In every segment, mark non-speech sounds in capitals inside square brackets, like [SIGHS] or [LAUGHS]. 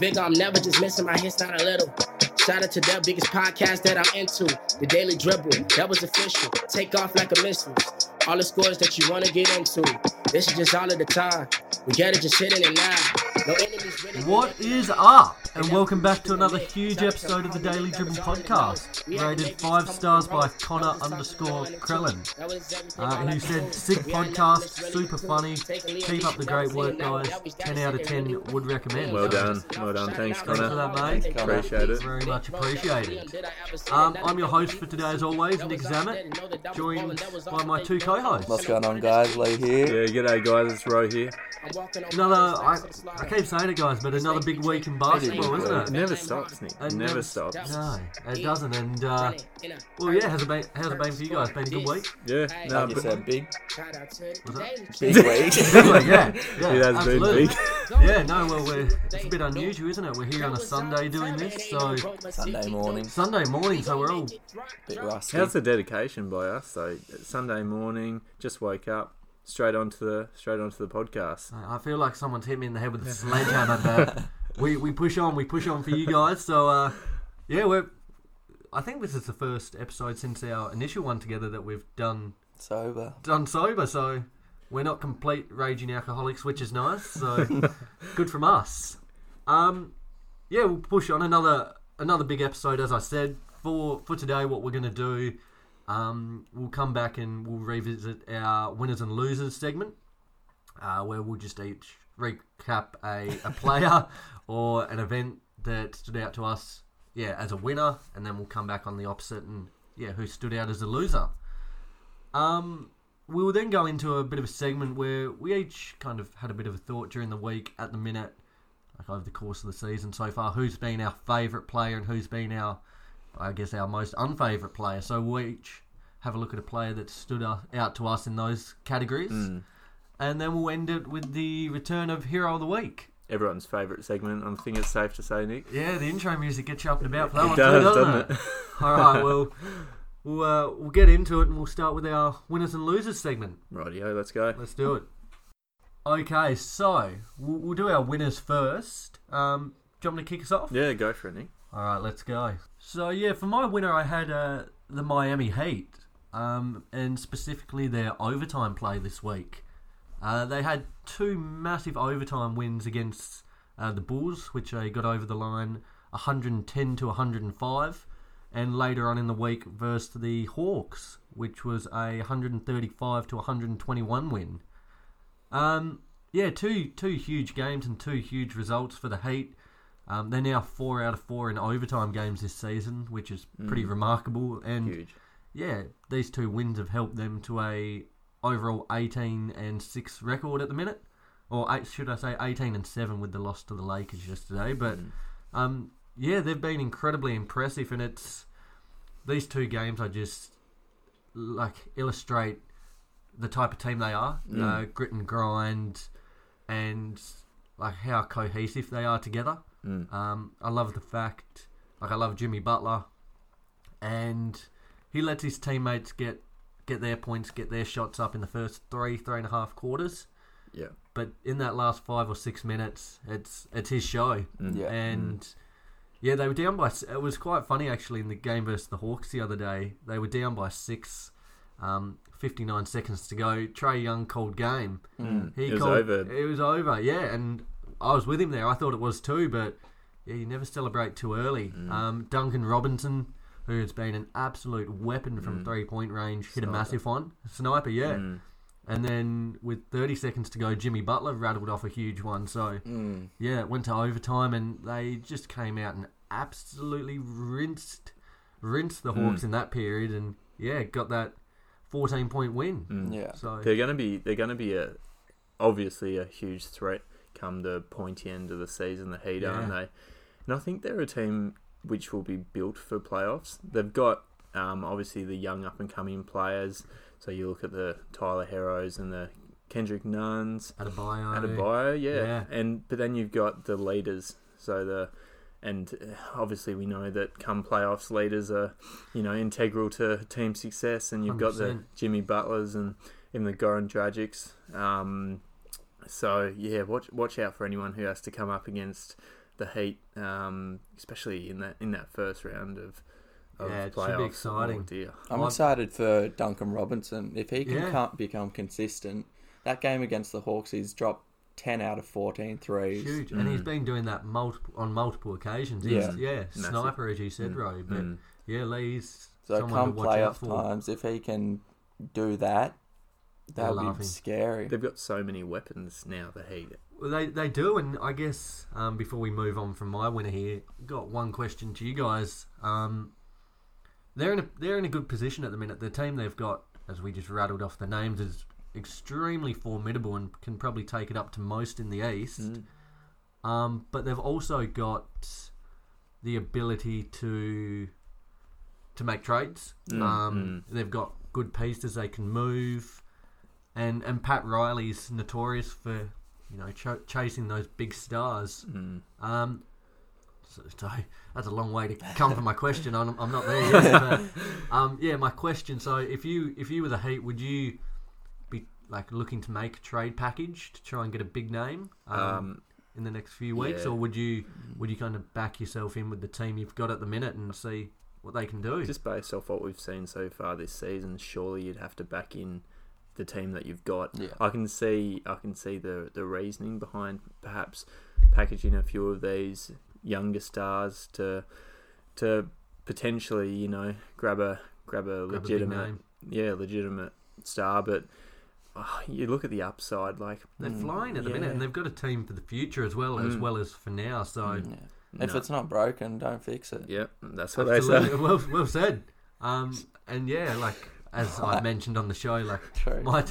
bigger, I'm never just missing my hits, not a little. Shout out to the biggest podcast that I'm into, The Daily Dribble. That was official. Take off like a missile. All the scores that you wanna get into. This is just all of the time. We it just hitting it now. No enemies really. What is up? And welcome back to another huge episode of the Daily Dribble podcast. Rated five stars by Connor underscore Krellen, uh, who said, sick podcast, super funny. Keep up the great work, guys. 10 out of 10 would recommend. Well done, well done. Thanks, Connor. Thanks for Connor. that, mate. Appreciate it. Very much appreciated. Um, I'm your host for today, as always, Nick Zammit, joined by my two co-hosts. What's going on, guys? Lee here. Yeah, g'day guys, it's Ro here. Another, I, I keep saying it, guys, but another big week in basketball, isn't It it? never stops, Nick. It It never- never stops. No, it doesn't. And uh, well, yeah, has it been? How's it been for you guys? Been a good week? Yeah, no, Like you but said, big, Was it? [LAUGHS] big week. Yeah, [LAUGHS] yeah, it has absolutely. been big. [LAUGHS] Yeah, no, well, we're, it's a bit unusual, isn't it? We're here on a Sunday doing this, so Sunday morning, Sunday morning, so we're all a bit rusty. How's the dedication by us So Sunday morning, just woke up, straight onto the straight onto the podcast. I feel like someone's hit me in the head with a [LAUGHS] sledgehammer, but we, we push on, we push on for you guys. So, uh, yeah, we're. I think this is the first episode since our initial one together that we've done Sober. done sober. So we're not complete raging alcoholics, which is nice. So [LAUGHS] good from us. Um, yeah, we'll push on another another big episode, as I said for for today. What we're going to do, um, we'll come back and we'll revisit our winners and losers segment, uh, where we'll just each recap a, a [LAUGHS] player or an event that stood out to us, yeah, as a winner, and then we'll come back on the opposite and yeah, who stood out as a loser. Um, we will then go into a bit of a segment where we each kind of had a bit of a thought during the week at the minute, like over the course of the season so far, who's been our favourite player and who's been our, I guess, our most unfavourite player. So we each have a look at a player that stood out to us in those categories. And then we'll end it with the return of Hero of the Week. Everyone's favourite segment. I think it's safe to say, Nick. Yeah, the intro music gets you up and about for that It one does, too, doesn't, doesn't it? it? All right, well, [LAUGHS] we'll, uh, we'll get into it and we'll start with our winners and losers segment. Rightio, let's go. Let's do it. Okay, so we'll, we'll do our winners first. Um, do you want me to kick us off? Yeah, go for it, Nick. All right, let's go. So yeah, for my winner, I had uh, the Miami Heat, um, and specifically their overtime play this week. Uh, they had two massive overtime wins against uh, the Bulls, which they got over the line 110 to 105, and later on in the week versus the Hawks, which was a 135 to 121 win. Um, yeah, two two huge games and two huge results for the Heat. Um, they're now four out of four in overtime games this season, which is pretty remarkable. And Huge. yeah, these two wins have helped them to a overall 18 and six record at the minute, or eight, should I say 18 and seven with the loss to the Lakers yesterday. But um, yeah, they've been incredibly impressive, and it's these two games I just like illustrate the type of team they are, uh, grit and grind, and like how cohesive they are together. Mm. Um, I love the fact, like I love Jimmy Butler, and he lets his teammates get get their points, get their shots up in the first three, three and a half quarters. Yeah. But in that last five or six minutes, it's it's his show, mm. Yeah. and mm. yeah, they were down by. It was quite funny actually in the game versus the Hawks the other day. They were down by six. Um, 59 seconds to go. Trae Young called game. He It was called, over. It was over, yeah. And I was with him there. I thought it was too, but yeah, you never celebrate too early. Mm. Um, Duncan Robinson, who has been an absolute weapon from mm. three point range, hit a massive one. Sniper, yeah. Mm. And then with 30 seconds to go, Jimmy Butler rattled off a huge one. So, yeah, it went to overtime and they just came out and absolutely rinsed rinsed the Hawks in that period and, yeah, got that 14 point win. Yeah. So, They're gonna be they're gonna be a obviously a huge threat come the pointy end of the season, the Heat, aren't they? And I think they're a team which will be built for playoffs. They've got um, obviously the young up and coming players. So you look at the Tyler Herros and the Kendrick Nunns, Adebayo. Adebayo, yeah. Yeah. and but then you've got the leaders. So the and uh, obviously we know that come playoffs, leaders are you know integral to team success. And you've got the Jimmy Butlers and even the Goran Dragics. Um, so yeah, watch watch out for anyone who has to come up against the Heat, um, especially in that in that first round of, of Yeah, it should be exciting. Oh, dear. I'm I've- excited for Duncan Robinson. If he can Yeah. can't become consistent, that game against the Hawks, he's dropped 10 out of 14 threes. Huge, and he's been doing that multiple on multiple occasions. He's, Yeah. yeah, Massive. sniper as you said, Roy. But Mm. yeah, Lee's So someone come to watch out playoff for. times, if he can do that, They're that would laughing. be scary. They've got so many weapons now. The Heat. Well, they they do, and I guess um, before we move on from my winner here, got one question to you guys. Um, they're in a they're in a good position at the minute. The team they've got, as we just rattled off the names, is extremely formidable and can probably take it up to most in the East. Mm. Um, but they've also got the ability to to make trades. Mm, Um, They've got good pieces they can move, and and Pat Riley's notorious for you know ch- chasing those big stars. Mm. Um, so, so that's a long way to [LAUGHS] come for my question. I'm, I'm not there [LAUGHS] yet. But, um, yeah, my question. So if you if you were the Heat, would you be like looking to make a trade package to try and get a big name um, Um, in the next few weeks, yeah. or would you would you kind of back yourself in with the team you've got at the minute and see what they can do? Just based off what we've seen so far this season, surely you'd have to back in the team that you've got. Yeah. I can see I can see the the reasoning behind perhaps packaging a few of these younger stars to to potentially, you know, grab a grab a Grab legitimate name. yeah, legitimate star, but oh, you look at the upside like They're Mm, flying at the minute, and they've got a team for the future as well as Mm. well as for now. So Yeah. If no. it's not broken, don't fix it. yeah, that's what they say. absolutely, well, well said. Um, and yeah, like as [LAUGHS] I mentioned on the show, like True. my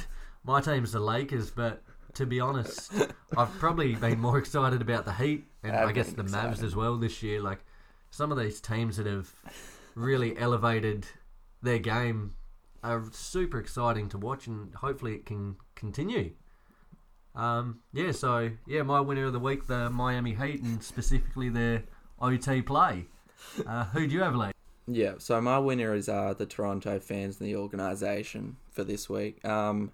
my team's the Lakers, but to be honest, I've probably been more [LAUGHS] excited about the Heat and I guess the Mavs as well this year. Like some of these teams that have really elevated their game are super exciting to watch, and hopefully it can continue. Um, yeah, so yeah, my winner of the week, the Miami Heat, and specifically their OT play. Uh, who do you have, Lee? Yeah, so my winner is uh, the Toronto fans and the organisation for this week. Um,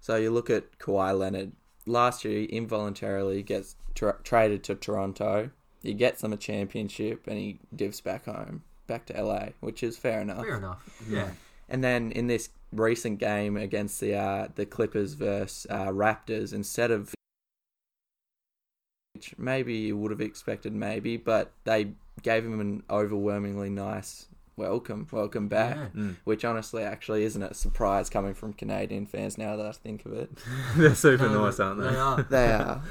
so you look at Kawhi Leonard. Last year, he involuntarily gets tra- traded to Toronto. He gets them a championship and he divs back home, back to LA, which is fair enough. Fair enough. [LAUGHS] Yeah. And then in this recent game against the uh, the Clippers versus uh, Raptors, instead of which maybe you would have expected, maybe, but they gave him an overwhelmingly nice welcome, welcome back. Yeah. Mm. Which honestly, actually, isn't a surprise coming from Canadian fans. Now that I think of it, [LAUGHS] They're super No, nice, aren't they? They are. they are.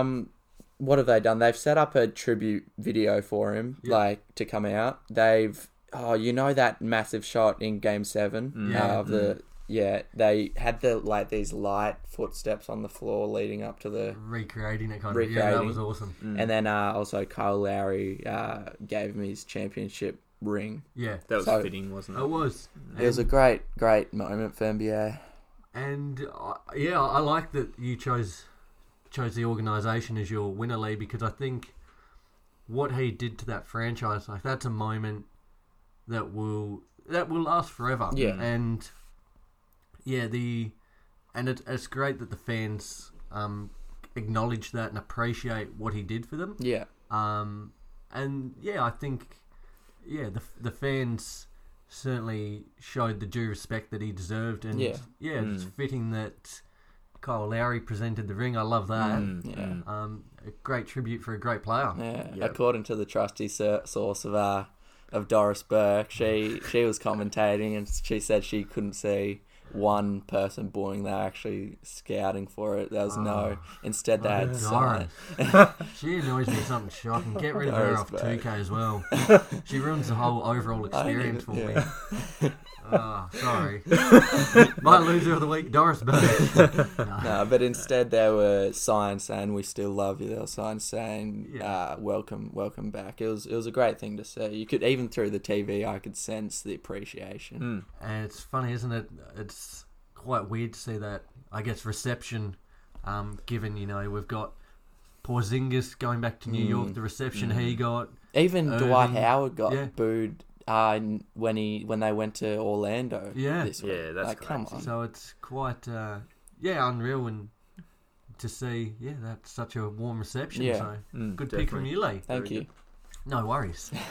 Um, what have they done? They've set up a tribute video for him, Yeah. like to come out. They've oh, you know that massive shot in Game Seven Mm. Yeah. uh, of the yeah. They had the like these light footsteps on the floor leading up to the. Recreating it kind of. Yeah, that was awesome. Mm. And then uh, also Kyle Lowry uh, gave him his championship ring. Yeah. that was So- fitting, wasn't it? It was. It was a great, great moment for NBA. And uh, yeah, I like that you chose chose the organisation as your winner, Lee, because I think what he did to that franchise, like that's a moment that will that will last forever. Yeah. and yeah, the and it, it's great that the fans um, acknowledge that and appreciate what he did for them. Yeah, Um, and yeah, I think yeah the the fans certainly showed the due respect that he deserved, and Yeah. yeah, it's Mm. fitting that Kyle Lowry presented the ring. I love that. Mm, Yeah. Um, a great tribute for a great player. yeah. Yep. According to the trusty source of uh, of Doris Burke, she she was commentating and she said she couldn't see one person booing. They were actually scouting for it. There was no. Ah. Instead, they had sign. She annoys me something shocking. [LAUGHS] Get rid of her off Burke. 2K as well. [LAUGHS] She ruins the whole overall experience for yeah. me. [LAUGHS] Oh, sorry. My loser of the week, Doris Burke. No. No, but instead there were signs saying "We still love you." There were signs saying Yeah. uh, "Welcome, welcome back." It was it was a great thing to see. You could even through the TV, I could sense the appreciation. Mm. And it's funny, isn't it? It's quite weird to see that, I guess, reception, um, given, you know, we've got Porzingis going back to New Mm. York, the reception he got. Even Dwight Howard got yeah. booed uh, when he when they went to Orlando. Yeah. this week. Yeah, that's like, come on. So it's quite, uh, yeah, unreal and to see. Yeah, that's such a warm reception. Yeah. So Mm, good pick from definitely. you, Lee. Thank Very you. No worries. [LAUGHS] [LAUGHS]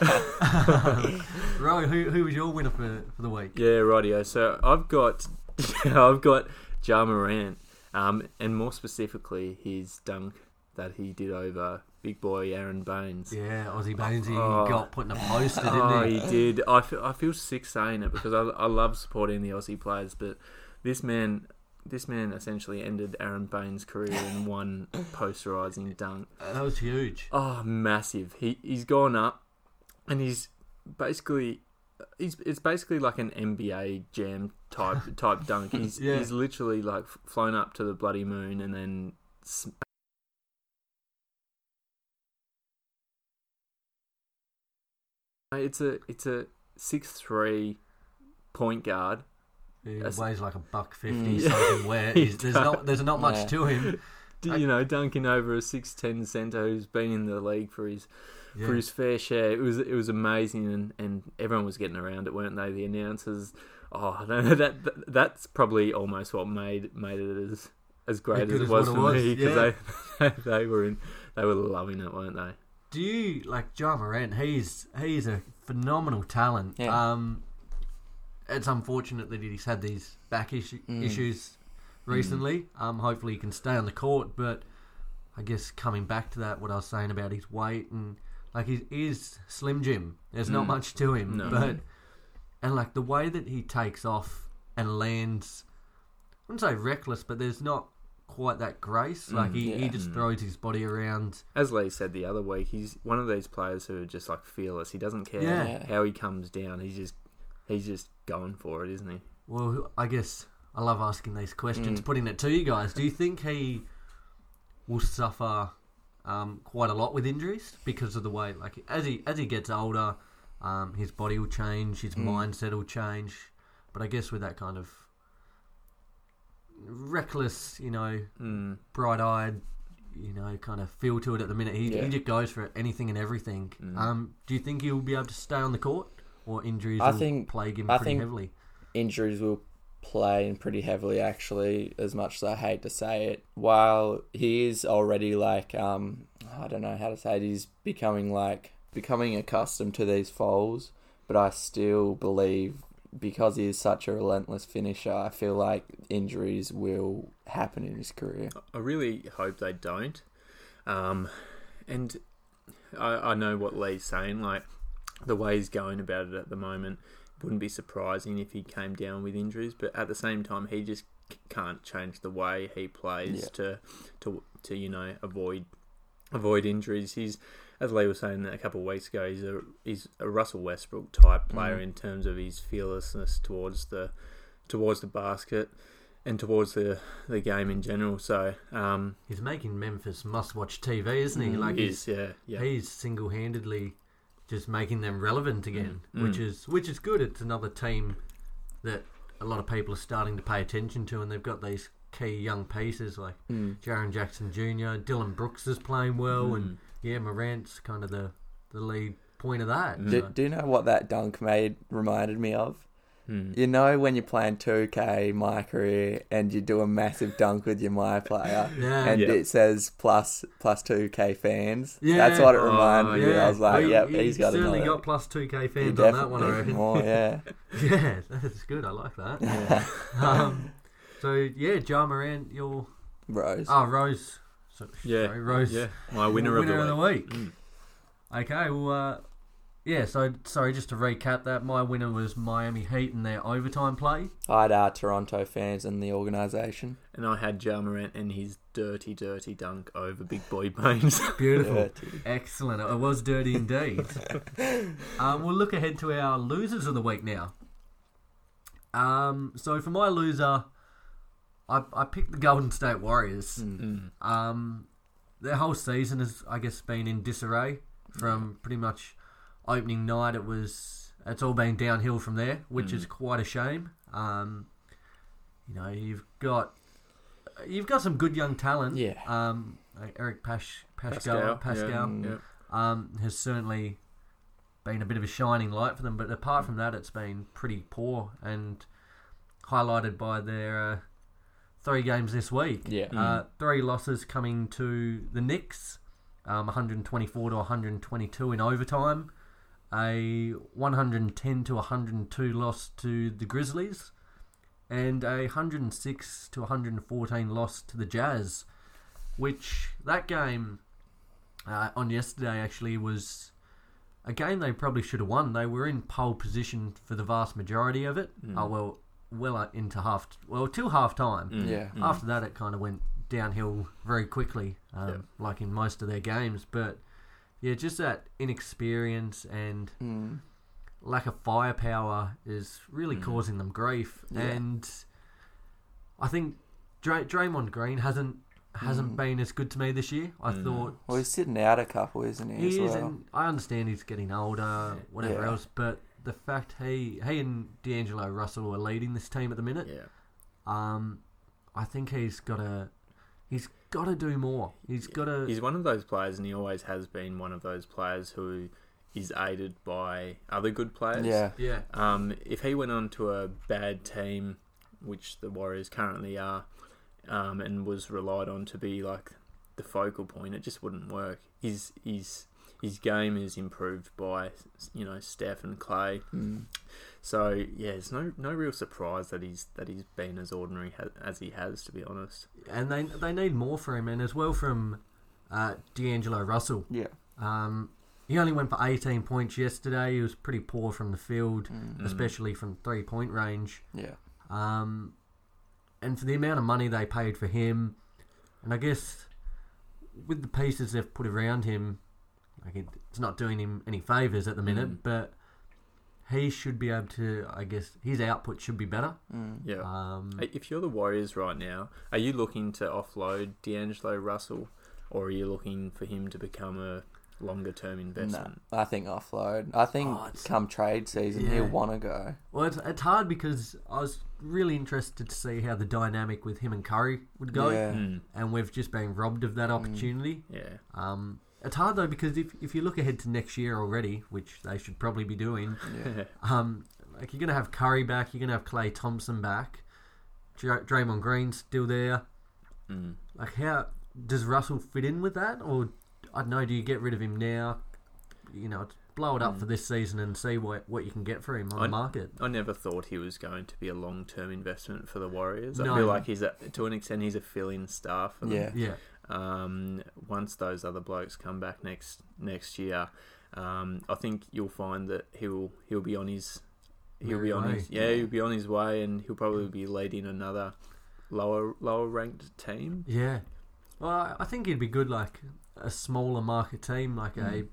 Ro, who who was your winner for for the week? Yeah, rightio. So I've got, [LAUGHS] I've got Ja Morant, um, and more specifically his dunk that he did over big boy Aron Baynes. Yeah, Aussie Baynesy Oh. got put in a poster, didn't Oh, he? he did. I feel, I feel sick saying it because I, I love supporting the Aussie players, but this man, this man essentially ended Aron Baynes' career in [LAUGHS] one posterizing dunk. Uh, That was huge. Oh, massive! He he's gone up, and he's basically. He's, it's basically like an NBA jam type [LAUGHS] type dunk. He's Yeah. he's literally like flown up to the bloody moon and then It's a it's a six three point guard. He That's- weighs like a buck fifty, [LAUGHS] Mm. wet. He He's- There's not there's not much Yeah. to him. [LAUGHS] Do you know dunking over a six ten center who's been in the league for his Yeah. for his fair share. It was it was amazing, and, and everyone was getting around it, weren't they? The announcers. Oh, no, that, that that's probably almost what made made it as as great As as it was for was, me because yeah. they [LAUGHS] they were in they were loving it, weren't they? Do you like Ja Morant? He's he's a phenomenal talent. Yeah. Um, it's unfortunate that he's had these back issue, Mm. issues recently. Um, hopefully he can stay on the court, but I guess coming back to that, what I was saying about his weight and like he is Slim Jim. There's not Mm. much to him, No. but and like the way that he takes off and lands, I wouldn't say reckless, but there's not quite that grace. Like Mm, he, he just Mm. throws his body around. As Lee said the other week, he's one of these players who are just like fearless. He doesn't care Yeah. how he comes down. He's just he's just going for it, isn't he? Well, I guess I love asking these questions, Mm. putting it to you guys. Do you think he will suffer um, quite a lot with injuries because of the way, like as he as he gets older, um, his body will change, his Mm. mindset will change. But I guess with that kind of reckless, you know, Mm. bright-eyed, you know, kind of feel to it at the minute, he, Yeah. he just goes for anything and everything. Mm. Um, do you think he'll be able to stay on the court, or injuries I will think- plague him I pretty think- heavily? injuries will play in pretty heavily actually as much as I hate to say it while he is already like um I don't know how to say it he's becoming like becoming accustomed to these falls but I still believe because he is such a relentless finisher I feel like injuries will happen in his career I really hope they don't. Um, and I, I know what Lee's saying. Like the way he's going about it at the moment, wouldn't be surprising if he came down with injuries. But at the same time, he just can't change the way he plays Yeah. to to to you know avoid avoid injuries. He's as Lee was saying a couple of weeks ago, he's a he's a Russell Westbrook type player Mm. in terms of his fearlessness towards the towards the basket and towards the the game in general. So um, He's making Memphis must-watch TV, isn't he? Mm, Like he he's is yeah yeah he's single-handedly just making them relevant again, Mm, which mm. is which is good. It's another team that a lot of people are starting to pay attention to, and they've got these key young pieces like mm. Jaren Jackson Jr., Dillon Brooks is playing well, and Mm. Yeah, Morant's kind of the the lead point of that. Mm. do, do you know what that dunk made reminded me of Mm. You know when you're playing 2K my career and you do a massive dunk with your my player [LAUGHS] yeah, and Yeah. it says plus plus 2K fans. Yeah. That's what it Oh, reminded me. yeah. I was like, Well, yep, you- he's you got certainly another. got plus two K fans on that one. I reckon. more, [LAUGHS] yeah. Yeah, that's good. I like that. yeah. [LAUGHS] um, so yeah, Ja Morant, your Rose. oh Rose, so, Yeah, sorry, Rose, Yeah, my winner, of the week. week. Mm. Okay, well, uh, yeah. So sorry, just to recap that, my winner was Miami Heat and their overtime play. I'd uh, Toronto fans and the organisation. And I had Ja Morant and his dirty, dirty dunk over Big Boy Baynes. [LAUGHS] Beautiful, Dirty. excellent. It was dirty indeed. [LAUGHS] um, we'll look ahead to our losers of the week now. Um, so for my loser, I, I picked the Golden State Warriors. Mm. Um, their whole season has, I guess, been in disarray from pretty much opening night. It was it's all been downhill from there, which is quite a shame. Um, you know, you've got you've got some good young talent. Yeah. Um, like Eric Pash Paschall Paschall, Paschall, yeah, Mm. yeah. um, has certainly been a bit of a shining light for them. But apart from that, it's been pretty poor and highlighted by their uh, three games this week. Yeah. Uh, three losses coming to the Knicks, um, 124 to 122 in overtime. A 110 to 102 loss to the Grizzlies, and a 106 to 114 loss to the Jazz. Which that game uh, on yesterday actually was a game they probably should have won. They were in pole position for the vast majority of it. Oh well, well uh, into half, well till half time. Mm. Yeah. Mm. After that, it kind of went downhill very quickly, um, Yeah. like in most of their games. But yeah, just that inexperience and Mm. lack of firepower is really mm. causing them grief. Yeah. And I think Dray- Draymond Green hasn't hasn't been as good to me this year. I thought Well, he's sitting out a couple, isn't he? he as is, well? and I understand he's getting older, whatever Yeah. else. But the fact he he and D'Angelo Russell are leading this team at the minute, Yeah. um, I think he's got to he's got to do more. He's got to He's one of those players, and he always has been one of those players who is aided by other good players. Yeah. yeah Um, if he went on to a bad team, which the Warriors currently are, um, and was relied on to be like the focal point, it just wouldn't work. His his his game is improved by you know Steph and Klay. Mm. So yeah, it's no no real surprise that he's that he's been as ordinary as he has. To be honest, and they they need more for him, and as well from uh, D'Angelo Russell. Yeah. Um, he only went for 18 points yesterday. He was pretty poor from the field, Mm. especially from three point range. Yeah. Um, and for the amount of money they paid for him, and I guess with the pieces they've put around him, like it's not doing him any favors at the minute. Mm. But he should be able to. I guess his output should be better. Mm. yeah. Um, If you're the Warriors right now, are you looking to offload D'Angelo Russell, or are you looking for him to become a longer term No, investment? I think offload. I think Oh, come trade season Yeah. he'll want to go. Well, it's, it's hard because I was really interested to see how the dynamic with him and Curry would go, Yeah. Mm, and we've just been robbed of that opportunity. yeah. Um, it's hard though because if if you look ahead to next year already, which they should probably be doing, Yeah. um, like you're gonna have Curry back, you're gonna have Klay Thompson back, Dra- Draymond Green still there. Mm. Like, how does Russell fit in with that, or I don't know? Do you get rid of him now? You know, blow it up for this season and see what what you can get for him on I- the market. I never thought he was going to be a long term investment for the Warriors. I No. feel like he's a, to an extent he's a fill in star for them. Yeah. Yeah, Um, once those other blokes come back next next year, um, I think you'll find that he'll he'll be on his he'll Merry be on way. his yeah he'll be on his way and he'll probably be leading another lower lower ranked team. yeah. Well, I- I think it'd be good, like a smaller market team, like a Mm.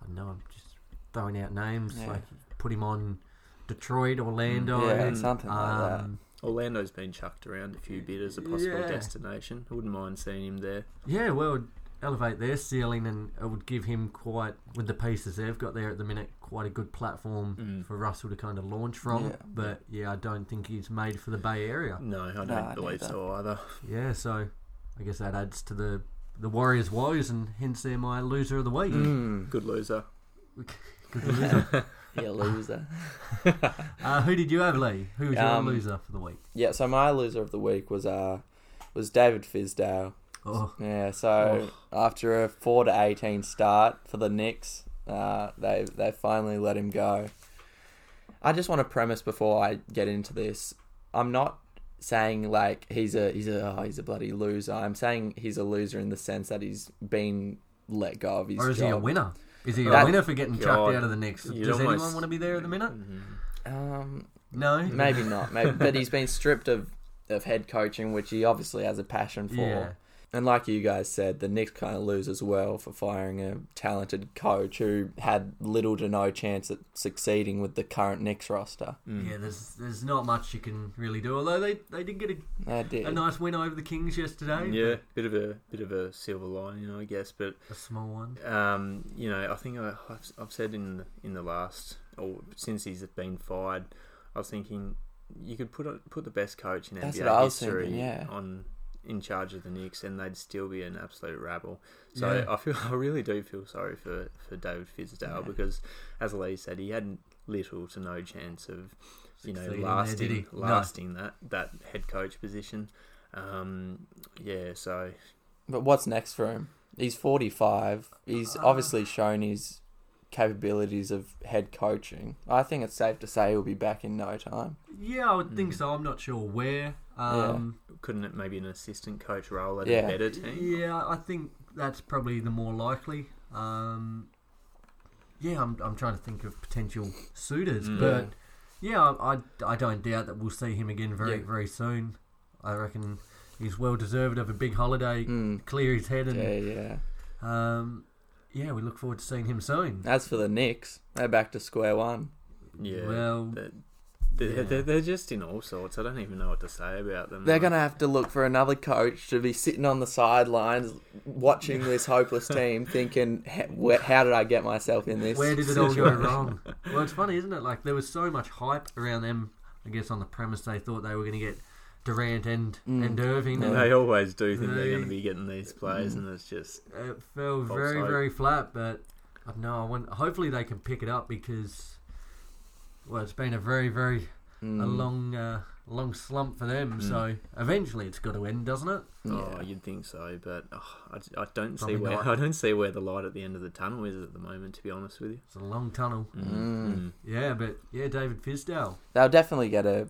I don't know, I'm just throwing out names, Yeah. like put him on Detroit, Orlando, Yeah, Mm. something like that. Orlando's been chucked around a few bit as a possible Yeah. destination. I wouldn't mind seeing him there. Yeah, well, it'd elevate their ceiling and it would give him quite, with the pieces they've got there at the minute, quite a good platform Mm. for Russell to kind of launch from. Yeah. But yeah, I don't think he's made for the Bay Area. No, I don't Nah, believe neither. so either. Yeah, so I guess that adds to the the Warriors' woes, and hence they're my loser of the week. Mm. Good loser. [LAUGHS] Good loser. [LAUGHS] Yeah, loser. [LAUGHS] uh, who did you have, Lee? Who was your Um, loser for the week? yeah, so my loser of the week was uh was David Fizdale. Oh, Yeah, so after a four to eighteen start for the Knicks, uh, they they finally let him go. I just want to premise before I get into this. I'm not saying like he's a he's a oh, he's a bloody loser. I'm saying he's a loser in the sense that he's been let go of his or is he a winner? Is he a That- winner for getting chucked God, out of the Knicks? you'd Does anyone want to be there at the minute? Um, No. maybe not. Maybe, but he's been stripped of of head coaching, which he obviously has a passion for. Yeah. And like you guys said, the Knicks kind of lose as well for firing a talented coach who had little to no chance at succeeding with the current Knicks roster. Mm. Yeah, there's there's not much you can really do. Although they, they did get a, They did. a nice win over the Kings yesterday. Yeah, bit of a bit of a silver lining, I guess. But a small one. um, you know, I think I, I've, I've said in the, in the last or since he's been fired, I was thinking you could put a, put the best coach in That's NBA what I was history thinking, yeah. on in charge of the Knicks, and they'd still be an absolute rabble. So Yeah. I feel [LAUGHS] I really do feel sorry for, for David Fizdale Yeah. because, as Lee said, he had little to no chance of you know Succeeding there, lasting? No. lasting that that head coach position. Um, yeah, so But what's next for him? He's 45. He's Uh, obviously shown his capabilities of head coaching. I think it's safe to say he'll be back in no time. Yeah, I would think Mm. so. I'm not sure where. Um, couldn't it maybe an assistant coach role at Yeah. a better team? yeah. I think that's probably the more likely. Um, yeah, I'm, I'm trying to think of potential suitors, Mm. but yeah, I, I, I don't doubt that we'll see him again very Yeah. very soon. I reckon he's well deserved of a big holiday, Mm. clear his head, and Yeah, yeah. um, yeah, we look forward to seeing him soon. As for the Knicks, they're back to square one. Yeah. Well, They're, they're, yeah. they're, they're just in all sorts. I don't even know what to say about them. They're going to have to look for another coach to be sitting on the sidelines watching this hopeless [LAUGHS] team thinking, "H- how did I get myself in this? Where did it all go wrong? [LAUGHS] Well, it's funny, isn't it? Like there was so much hype around them. I guess on the premise they thought they were going to get Durant and Mm. and Irving, and They always do think they're going to be getting these players, Mm. and it's just it fell very hope. very flat. But I don't know. I want, hopefully they can pick it up because well, it's been a very very Mm. a long uh, long slump for them. Mm. So eventually it's got to end, doesn't it? oh, you'd think so, but oh, I, I don't see where not. [LAUGHS] I don't see where the light at the end of the tunnel is at the moment. To be honest with you. It's a long tunnel. Mm. Yeah, but yeah, David Fizdale. They'll definitely get a,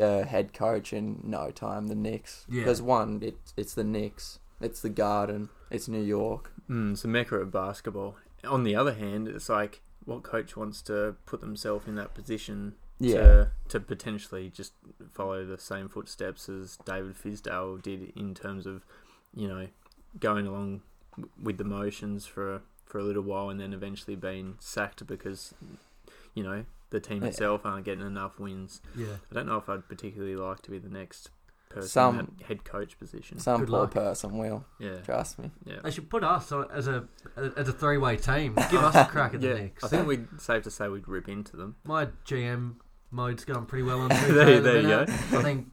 a head coach in no time. The Knicks, Yeah. because one, it, it's the Knicks, it's the Garden, it's New York. Mm, it's a mecca of basketball. On the other hand, it's like what coach wants to put themselves in that position Yeah, to to potentially just follow the same footsteps as David Fizdale did in terms of, you know, going along with the motions for for a little while and then eventually being sacked because, you know, the team Yeah. itself aren't getting enough wins. Yeah. I don't know if I'd particularly like to be the next person Some- in that head coach position. some Good poor luck. person will. yeah, Trust me. yeah. They should put us on as a as a three way team. Give us a [LAUGHS] crack at the yeah, Knicks. I think we'd safe to say we'd rip into them. My GM mode's going pretty well on [LAUGHS] There- 2K the there you go. I think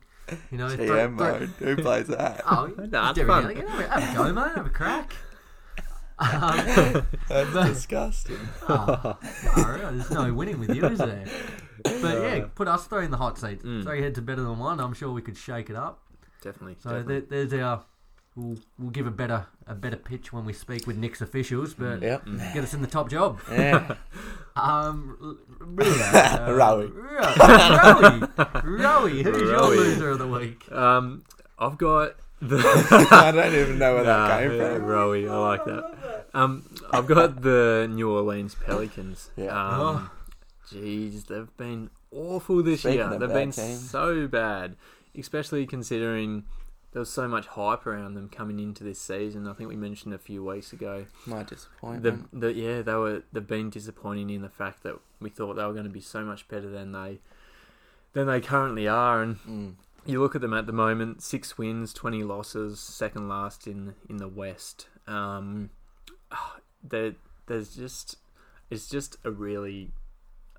you know. GM throw- mode. Who plays that? [LAUGHS] Oh, Nah, just it's every fun. now and again. Have a- have a go, mate. Have a crack. Um, That's But- disgusting. oh, no, there's no winning with you, is there? But yeah, put us three in the hot seat. Mm. Three heads are better than one. I'm sure we could shake it up. Definitely. So definitely. there, there's our. We'll, we'll give a better a better pitch when we speak with Knicks officials, but Yep. Mm. get us in the top job. [LAUGHS] Yeah. [LAUGHS] Um, r- really, [LAUGHS] uh, Rowie. Rowie, Rowie, who's your Rowie. loser of the week? Um, I've got the. I don't even know where Nah, that came yeah, from. Rowie, I like that. Um, I've got the New Orleans Pelicans. Yeah. Um, Jeez, they've been awful this Speaking year. They've been teams. so bad, especially considering there was so much hype around them coming into this season. I think we mentioned a few weeks ago. My The, disappointment. the yeah, they were they've been disappointing in the fact that we thought they were going to be so much better than they than they currently are, and Mm. you look at them at the moment: six wins, twenty losses, second last in in the West. Um, [SIGHS] there, there's just it's just a really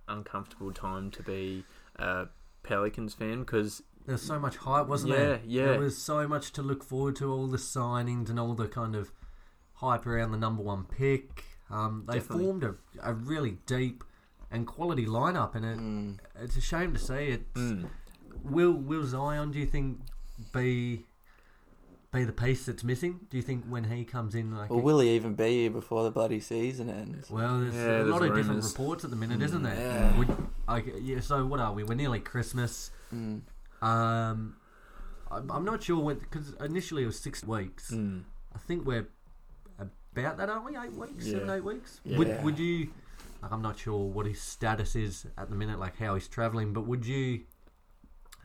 uncomfortable time to be a Pelicans fan because There's so much hype, wasn't Yeah, there? yeah. There was so much to look forward to, all the signings and all the kind of hype around the number one pick. Um, they Definitely. formed a, a really deep and quality lineup, and it, Mm. it's a shame to see it. mm, Will Will Zion, do you think, be be the piece that's missing? Do you think when he comes in, like, Well, will he even be here before the bloody season ends? Well, there's Yeah, a there's lot of different reports at the minute, isn't there? Yeah. Would, okay, yeah. So what are we? We're nearly Christmas. Mm. Um, I'm, I'm not sure when because initially it was six weeks. mm. I think we're about that, aren't we? Eight weeks, seven, eight weeks. Yeah. Would would you? Like, I'm not sure what his status is at the minute, like how he's travelling, but would you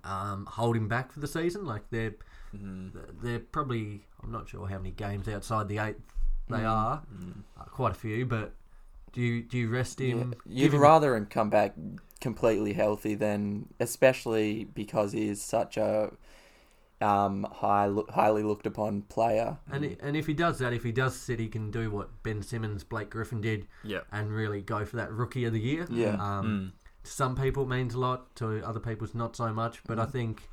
um, hold him back for the season? Like they're Mm. they're probably I'm not sure how many games outside the eight they Mm. are, Mm. uh, quite a few, but. Do you, do you rest him? Yeah. You'd him- rather him come back completely healthy than, especially because he is such a um, high, highly looked upon player. And i and if he does that, if he does sit, he can do what Ben Simmons, Blake Griffin did, Yeah. and really go for that rookie of the year. Yeah. Um, Mm. To some people, it means a lot. To other people, it's not so much. But I Mm. think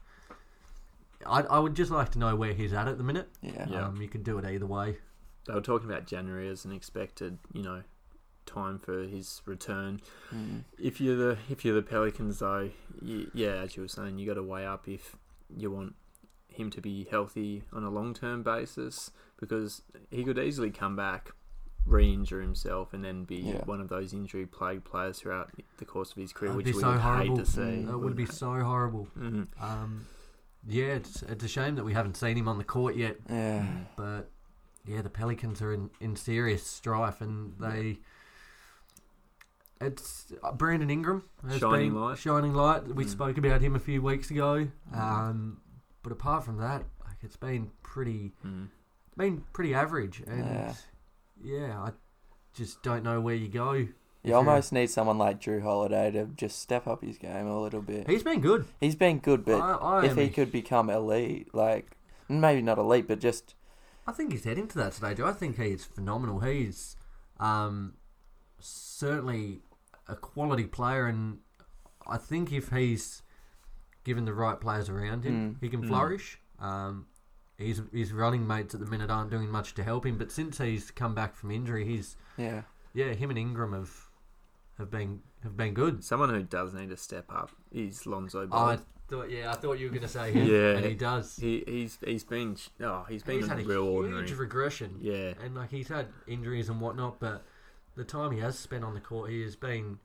I, I would just like to know where he's at at the minute. Yeah. Yeah. Um, you can do it either way. They were talking about January as an expected, you know, time for his return. Mm. If you're the if you're the Pelicans though, you, yeah, as you were saying, you got to weigh up if you want him to be healthy on a long term basis because he could easily come back, re-injure himself, and then be Yeah. one of those injury plagued players throughout the course of his career, That'd which be we so would horrible. hate to see. That would be so horrible. Mhm. Um, yeah, it's, it's a shame that we haven't seen him on the court yet. Yeah. But yeah, the Pelicans are in, in serious strife, and they. It's uh, Brandon Ingram has Shining been light. shining light. We Mm. spoke about him a few weeks ago, um, but apart from that, like it's been pretty Mm. been pretty average, and Yeah. yeah, I just don't know where you go. You almost need someone like Jrue Holiday to just step up his game a little bit. He's been good. He's been good, but I, I if he a- could become elite, like maybe not elite, but just I think he's heading to that stage. I think he's phenomenal. He's um, certainly a quality player, and I think if he's given the right players around him, Mm. he can Mm. flourish. Um, his his running mates at the minute aren't doing much to help him, but since he's come back from injury, he's yeah, yeah, him and Ingram have have been have been good. Someone who does need to step up is Lonzo Ball. I thought yeah, I thought you were going to say him, Yeah. and he does. He he's he's been oh he's been he's had a real huge ordinary. regression. Yeah, and like he's had injuries and whatnot, but the time he has spent on the court, he has been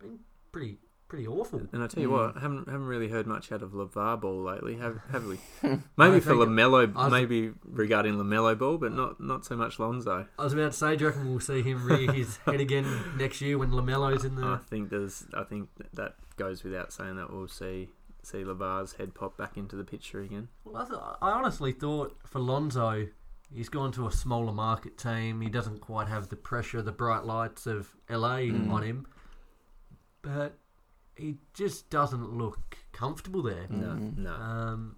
been pretty pretty awful. and I tell you Mm. what, I haven't haven't really heard much out of LaVar Ball lately, have have we? [LAUGHS] Maybe for think- Lamelo, was- maybe regarding Lamelo Ball, but not not so much Lonzo. I was about to say, do you reckon we'll see him rear his [LAUGHS] head again next year when Lamelo's in I think there's I think that goes without saying that we'll see see Lavar's head pop back into the picture again. Well, I, th- I honestly thought for Lonzo, he's gone to a smaller market team. He doesn't quite have the pressure, the bright lights of LA Mm. on him, but he just doesn't look comfortable there. No, Mhm. no. Um,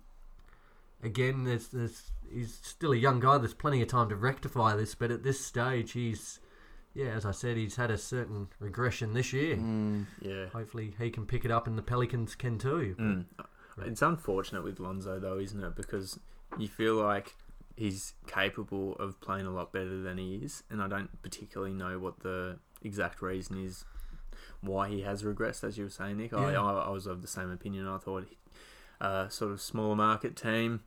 again, there's, there's he's still a young guy. There's plenty of time to rectify this, but at this stage, he's yeah, as I said, he's had a certain regression this year. mm, yeah. Hopefully, he can pick it up, and the Pelicans can too. Mm. It's unfortunate with Lonzo though, isn't it? Because you feel like he's capable of playing a lot better than he is, and I don't particularly know what the exact reason is why he has regressed, as you were saying, Nick. I, Yeah. I, I was of the same opinion. I thought, uh, sort of smaller market team,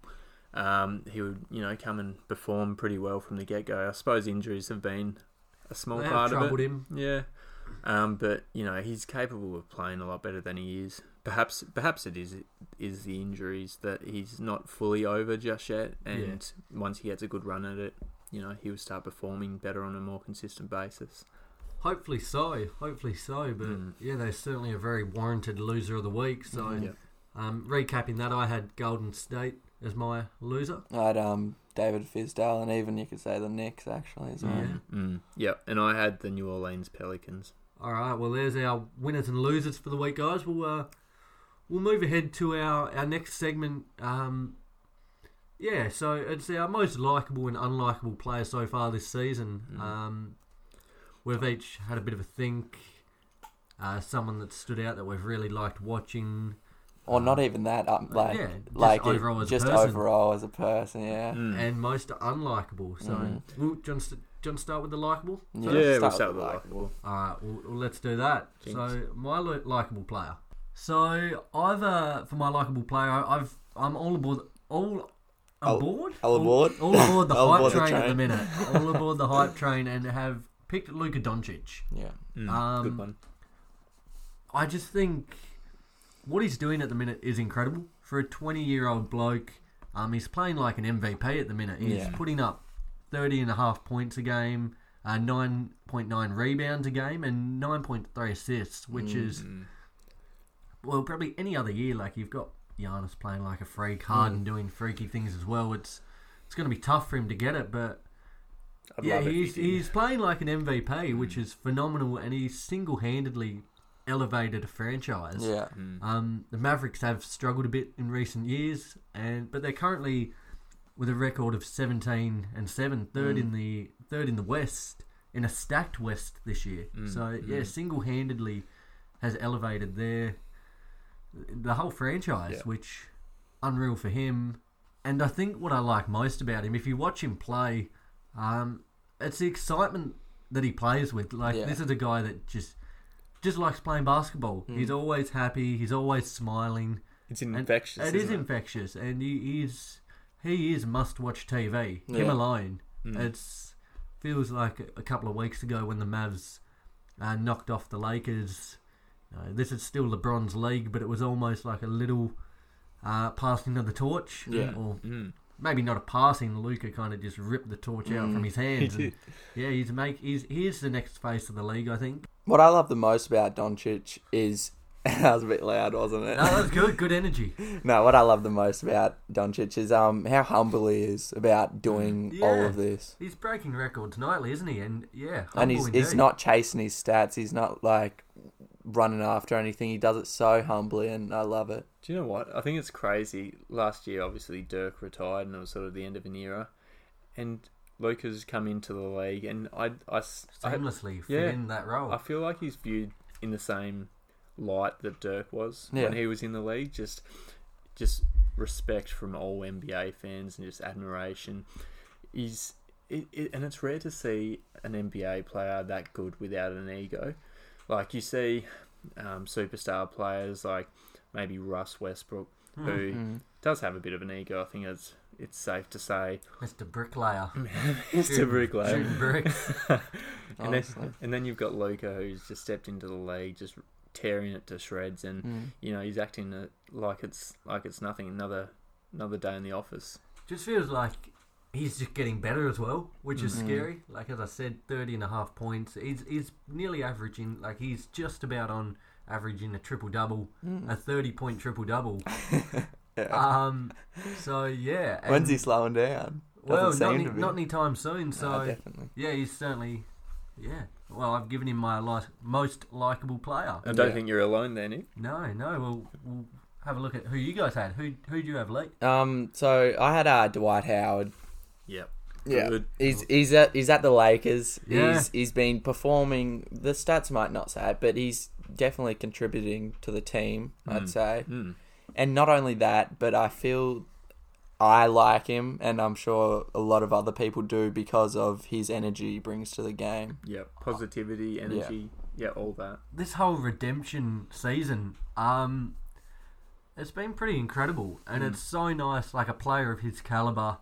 um, he would you know come and perform pretty well from the get go. I suppose injuries have been a small They part of troubled it. him. Yeah, um, but you know he's capable of playing a lot better than he is. Perhaps, perhaps it is is the injuries that he's not fully over just yet, and once he gets a good run at it, you know he'll start performing better on a more consistent basis. Hopefully so. Hopefully so. But Mm. yeah, they're certainly a very warranted loser of the week. So, Mhm. Yeah. um, recapping that, I had Golden State as my loser. I had um David Fizdale, and even you could say the Knicks actually as well. Yeah. Mm. Yep, and I had the New Orleans Pelicans. All right. Well, there's our winners and losers for the week, guys. We'll uh, we'll move ahead to our our next segment. Um, yeah. So it's our most likable and unlikable player so far this season. Mm. Um, we've each had a bit of a think. Uh, someone that stood out that we've really liked watching. Or not even that. Um, like yeah, just like it- overall as just a person. overall as a person. Yeah. Mm. and most unlikable. So, we'll, John, st- John, start with the likable. yeah, let's we'll start with the likable. likable. All right, well, well, let's do that. Jinx. So, my li- likable player. So, I've uh, for my likable player, I- I've I'm all aboard all All- aboard all aboard? all, aboard the [LAUGHS] All hype aboard the train, at the minute, all aboard the hype train, and have picked Luka Doncic. Yeah. Mm. Um, good one. I just think what he's doing at the minute is incredible for a 20 year old bloke. Um, he's playing like an MVP at the minute. He's Yeah. putting up 30 and a half points a game, uh, 9.9 rebounds a game, and 9.3 assists, which is, Mm. well, probably any other year. Like, you've got Giannis playing like a freak, Mm. and doing freaky things as well. It's it's going to be tough for him to get it, but I'd yeah, love he's, he he's playing like an MVP, which is phenomenal, and he's single handedly elevated a franchise. Yeah. Mm. Um, the Mavericks have struggled a bit in recent years, and but they're currently with a record of seventeen and seven, third in the third in the West in a stacked West this year. Mm, So yeah, mm. single handedly has elevated their the whole franchise, Yeah. which unreal for him. And I think what I like most about him, if you watch him play, um, it's the excitement that he plays with. Like Yeah. this is a guy that just just likes playing basketball. Mm. He's always happy. He's always smiling. It's And infectious. It is isn't infectious, and he is he is must watch TV. Him Yeah. alone. Mm. It's feels like a couple of weeks ago when the Mavs uh, knocked off the Lakers. Uh, this is still LeBron's league, but it was almost like a little uh, passing of the torch. Yeah. Or Mm. Maybe not a passing. Luka kind of just ripped the torch out Mm. from his hands. and, [LAUGHS] yeah, he's make he's he is the next face of the league, I think. What I love the most about Doncic is [LAUGHS] that was a bit loud, wasn't it? No, that's [LAUGHS] good. Good energy. No, what I love the most about Doncic is um how humble he is about doing all of this, He's breaking records nightly, isn't he? And yeah, and humble he's he's not chasing his stats. He's not like running after anything. He does it so humbly, and I love it. Do you know what? I think it's crazy. Last year, obviously, Dirk retired, and it was sort of the end of an era. And Luka's come into the league, and I, I seamlessly fit yeah. in that role. I feel like he's viewed in the same light that Dirk was Yeah. when he was in the league. Just, just respect from all NBA fans and just admiration. He's, it, it, and it's rare to see an NBA player that good without an ego. Like you see, um, superstar players like maybe Russ Westbrook, Hmm. who Mm. does have a bit of an ego. I think it's it's safe to say. Mr. Bricklayer. [LAUGHS] Mr. Bricklayer. Shooting bricks. [LAUGHS] and then and then you've got Luka who's just stepped into the league, just tearing it to shreds, and Mm. you know he's acting like it's like it's nothing. Another another day in the office. Just feels like he's just getting better as well, which is Mhm. scary. Like as I said, 30 and a half points. He's he's nearly averaging like he's just about on averaging a triple double, Mm. a 30 point triple double. [LAUGHS] Yeah. Um so yeah. and- When's he slowing down? Well, Doesn't not, any, to not anytime soon. So No, definitely. yeah, he's certainly yeah. Well, I've given him my li- most likable player. I don't Yeah. think you're alone there, Nick. No, no. We'll, we'll have a look at who you guys had. Who who do you have late? Um, so I had uh, Dwight Howard. Yep. Yeah, Good. he's he's at he's at the Lakers. Yeah. He's he's been performing. The stats might not say it, but he's definitely contributing to the team. I'd Mm. say, Mm. and not only that, but I feel I like him, and I'm sure a lot of other people do because of his energy he brings to the game. Yeah, Positivity, energy. Yeah. all that. This whole redemption season, um, it's been pretty incredible, and Mm. it's so nice. Like a player of his caliber,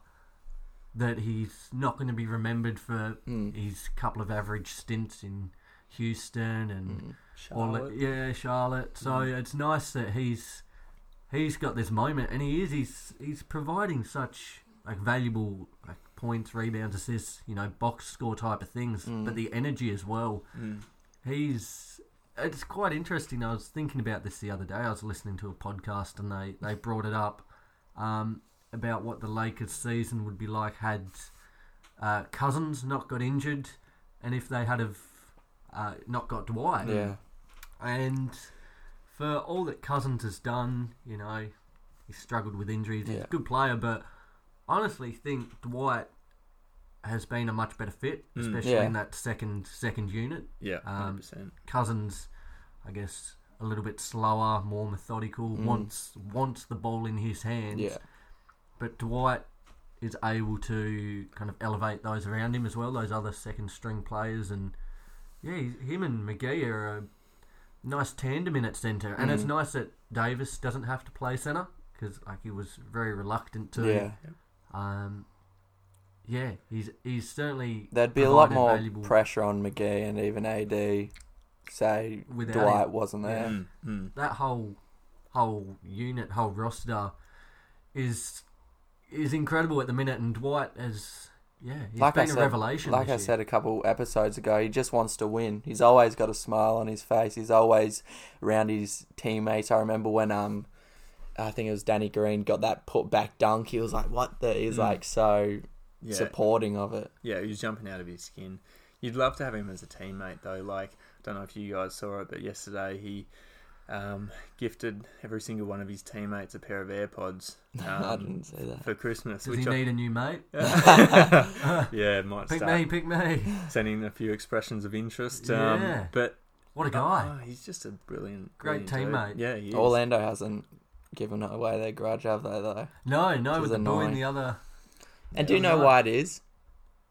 that he's not going to be remembered for Mm. his couple of average stints in Houston and Mm. All yeah, Charlotte. So it's nice that he's he's got this moment, and he is he's he's providing such like valuable like points, rebounds, assists, you know, box score type of things, Mm. but the energy as well. Mm. He's it's quite interesting. I was thinking about this the other day. I was listening to a podcast, and they they brought it up um, about what the Lakers season would be like had uh, Cousins not got injured, and if they had have uh, not got Dwight. Yeah, And for all that Cousins has done, you know, he's struggled with injuries. He's a good player, but honestly think Dwight has been a much better fit, Mm. especially Yeah. in that second second unit. Yeah. Um. Cousins, I guess, a little bit slower, more methodical, Mm. wants wants the ball in his hands. yeah, But Dwight is able to kind of elevate those around him as well, those other second string players, and yeah, him and McGee are a nice tandem in at centre, and it's Mm. nice that Davis doesn't have to play centre because like he was very reluctant to. yeah. Um, yeah, he's he's certainly There'd be a lot more valuable- pressure on McGee and even AD. Say Without Dwight him. wasn't there. Mm. Mm. that whole whole unit, whole roster is is incredible at the minute, and Dwight has yeah, he's Like I been a said- revelation. Like this I year. said a couple episodes ago, he just wants to win. He's always got a smile on his face. He's always around his teammates. I remember when um, I think it was Danny Green got that put back dunk. He was like, "What the?" He's Mm. like so Yeah. supporting of it. Yeah, he's jumping out of his skin. You'd love to have him as a teammate, though. Like, I don't know if you guys saw it, but yesterday he um, gifted every single one of his teammates a pair of AirPods [LAUGHS] I um, didn't say that. for Christmas. Does which he I- need a new mate? [LAUGHS] yeah, might Pick start me, pick me. sending a few expressions of interest. Yeah. Um, but What a guy. oh, he's just a brilliant, Great brilliant teammate. dude. Yeah, he is. Orlando hasn't given away their grudge, have they? Though. No, no, with the boy in annoying. the other. And do you know why it is?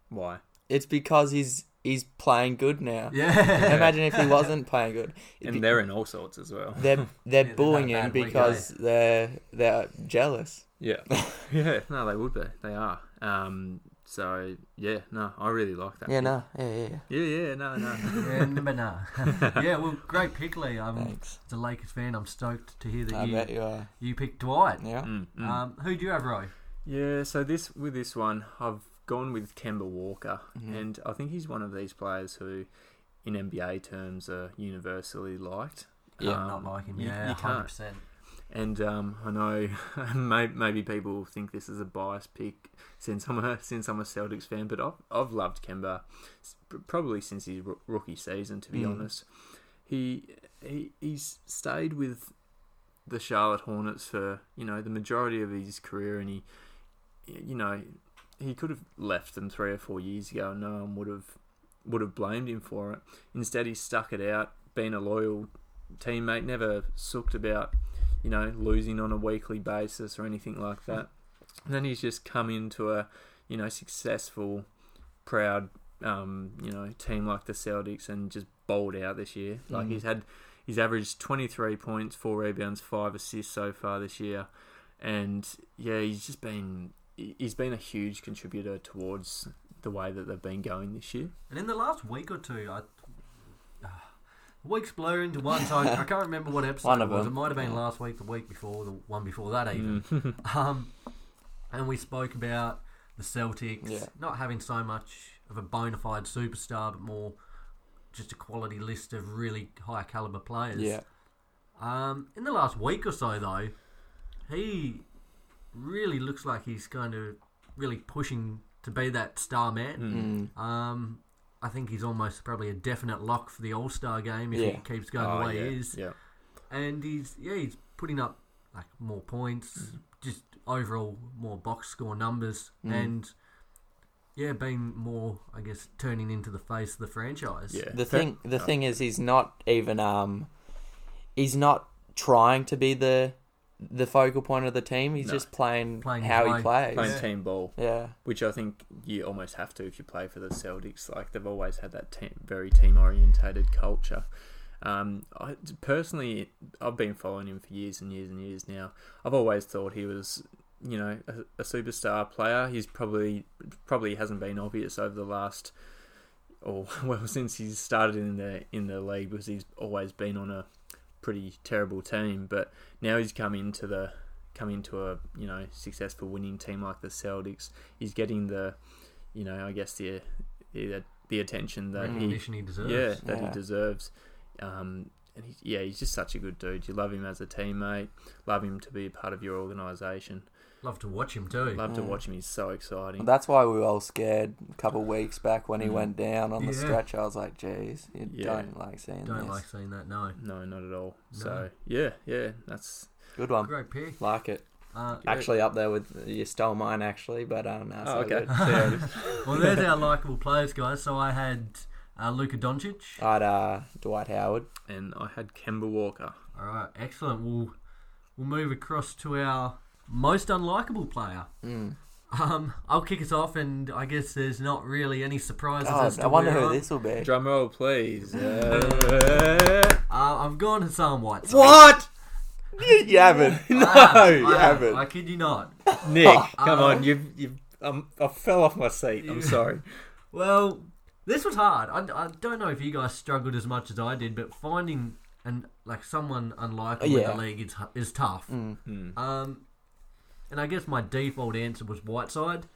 Why? It's because he's he's playing good now. Yeah. Imagine if he [LAUGHS] wasn't playing good. It'd be- and they're in all sorts as well. they're [LAUGHS] they're they've booing him bad week, because they're they're jealous. Yeah, [LAUGHS] yeah. No, they would be. They are. Um. So yeah, no, I really like that. Yeah, no, yeah, yeah. yeah. Yeah, yeah. No, no. yeah, no, no. yeah, well, great pick, Lee. Um, Thanks. as a Lakers fan, I'm stoked to hear that I you bet you are. you picked Dwight. Yeah. Mm, mm. Um, who do you have, Roy? Yeah, so this with this one, I've gone with Kemba Walker, Mhm. and I think he's one of these players who, in NBA terms, are universally liked. Yeah, Um, Not like him. you- Yeah, you can't. percent. And um, I know [LAUGHS] maybe people think this is a biased pick since I'm a since I'm a Celtics fan, but I've I've loved Kemba probably since his rookie season. To be Mm. honest, he he he's stayed with the Charlotte Hornets for you know the majority of his career, and he you know he could have left them three or four years ago, and no one would have would have blamed him for it. Instead, he stuck it out, been a loyal teammate, never sooked about you know, losing on a weekly basis or anything like that. And then he's just come into a, you know, successful, proud, um, you know, team like the Celtics and just bowled out this year. Like Mm. he's had, he's averaged 23 points, four rebounds, five assists so far this year. And yeah, he's just been, he's been a huge contributor towards the way that they've been going this year. And in the last week or two, I. Weeks blur into one, so I, I can't remember what episode it was. It might have been last week, the week before, the one before that even. Mm. [LAUGHS] Um, and we spoke about the Celtics Yeah. not having so much of a bona fide superstar, but more just a quality list of really high caliber players. Yeah. Um, in the last week or so, though, he really looks like he's kind of really pushing to be that star man. Mm. Um, I think he's almost probably a definite lock for the All Star game if Yeah. he keeps going Oh, the way yeah, he is. Yeah. And he's yeah he's putting up like more points, Mm. just overall more box score numbers, Mm. and yeah, being more I guess turning into the face of the franchise. Yeah. The thing, the oh. thing is, he's not even um, he's not trying to be the the focal point of the team. He's No. just playing, Playing how his he way. plays. Playing Yeah. team ball. Yeah, which I think you almost have to if you play for the Celtics. Like they've always had that team, very team orientated culture. Um, I, personally, I've been following him for years and years and years now. I've always thought he was, you know, a, a superstar player. He's probably probably hasn't been obvious over the last, or [LAUGHS] well, since he's started in the in the league because he's always been on a pretty terrible team. But now he's come into the come into a you know successful winning team like the Celtics. He's getting the, you know, I guess the the, the attention that he he deserves. yeah that Yeah. he deserves. Um, and he's, yeah, he's just such a good dude. You love him as a teammate. Love him to be a part of your organisation. Love to watch him too. Love to Mm. watch him. He's so exciting. that's why we were all scared a couple of weeks back when he Mm. went down on the Yeah. stretch. I was like, "Geez, you Yeah. don't like seeing Don't this." like seeing that. No, no, not at all. No. So yeah, yeah, that's Good one, great pick. like it. Uh, Actually, up there with you stole mine actually, but um, no, oh, so okay. good. See how it is. well, there's our [LAUGHS] likable players, guys. So I had uh, Luka Doncic. I had uh, Dwight Howard. and I had Kemba Walker. All right, excellent. We'll we'll move across to our most unlikable player. Mm. Um, I'll kick us off, and I guess there's not really any surprises Oh, as to I wonder who I'm- this will be. Drum roll, please. [LAUGHS] Uh, I've gone Hassan Whiteside. What? you haven't. [LAUGHS] No, have, I you have. haven't. I kid you not. Nick, [LAUGHS] come Uh, on, you've you've um, I fell off my seat. I'm sorry. Well, this was hard. I, I don't know if you guys struggled as much as I did, but finding and like someone unlikable in Yeah. the league is is tough. Mm. Hmm. Um, and I guess my default answer was Whiteside.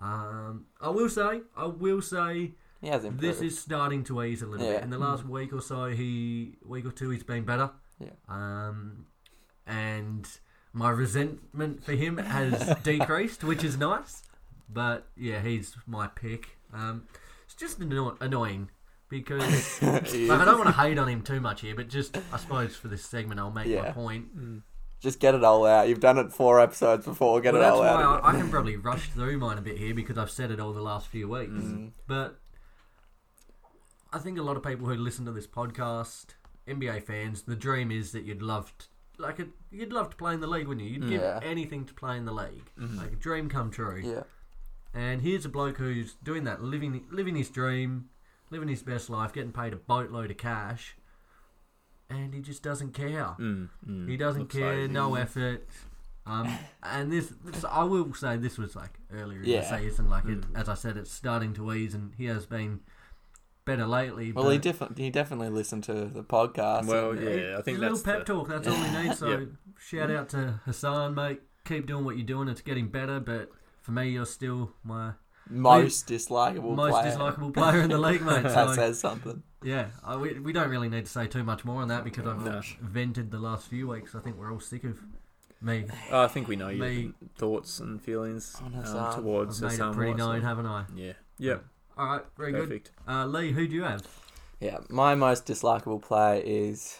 Um, I will say, I will say, He has improved. this is starting to ease a little bit. In the last week or so, he week or two, he's been better. Yeah. Um, and my resentment for him has [LAUGHS] decreased, which is nice. But yeah, he's my pick. Um, it's just anno- annoying because [LAUGHS] like, I don't want to hate on him too much here, but just I suppose for this segment, I'll make my Yeah. point. Just get it all out. You've done it four episodes before. Get well, it that's all why out. I, I can [LAUGHS] probably rush through mine a bit here because I've said it all the last few weeks. Mm. But I think a lot of people who listen to this podcast, NBA fans, the dream is that you'd love to, like it, you'd love to play in the league, wouldn't you? You'd give Yeah. anything to play in the league, Mhm. like a dream come true. Yeah. And here's a bloke who's doing that, living living his dream, living his best life, getting paid a boatload of cash, and he just doesn't care. Mm, mm. He doesn't care, like no effort. Um, and this, this, I will say, this was like earlier in the season. Like it, Mm. as I said, it's starting to ease, and he has been better lately. Well, he, but defi- he definitely listened to the podcast. Well, and- yeah, I think a that's little pep the, talk. That's all we [LAUGHS] need. So Yep. shout out to Hassan, mate. Keep doing what you're doing. It's getting better, but for me, you're still my most dislikable most player. dislikable player in the league, mate. [LAUGHS] that So says something. Yeah, I, we, we don't really need to say too much more on that because I've No. vented the last few weeks. I think we're all sick of me. Oh, I think we know your Me- thoughts and feelings On um, Hassan. towards I've made Hassan it pretty White, so- known, haven't I? Yeah. Yep. All right, very good. Perfect. Uh, Lee, who do you have? Yeah, my most dislikable player is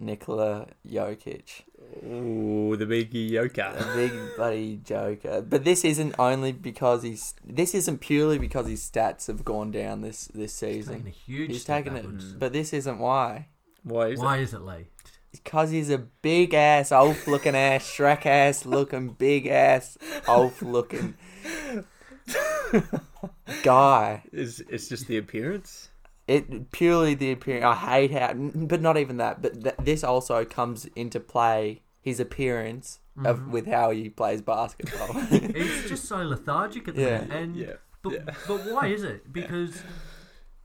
Nikola Jokic. Ooh, the big Yoka. A big bloody joker. But this isn't only because he's. This isn't purely because his stats have gone down this this He's taking a season. huge He's step taken it, but this isn't why. Why is Why is it Lee? Because he's a big ass, oaf looking ass, Shrek ass looking, big ass, oaf looking [LAUGHS] guy. it? Is it's just the appearance? It purely the appearance. I hate how, but not even that. But th- this also comes into play his appearance of Mhm. with how he plays basketball. [LAUGHS] He's [LAUGHS] just so lethargic at the Yeah. minute. And Yeah. but yeah. but why is it? Because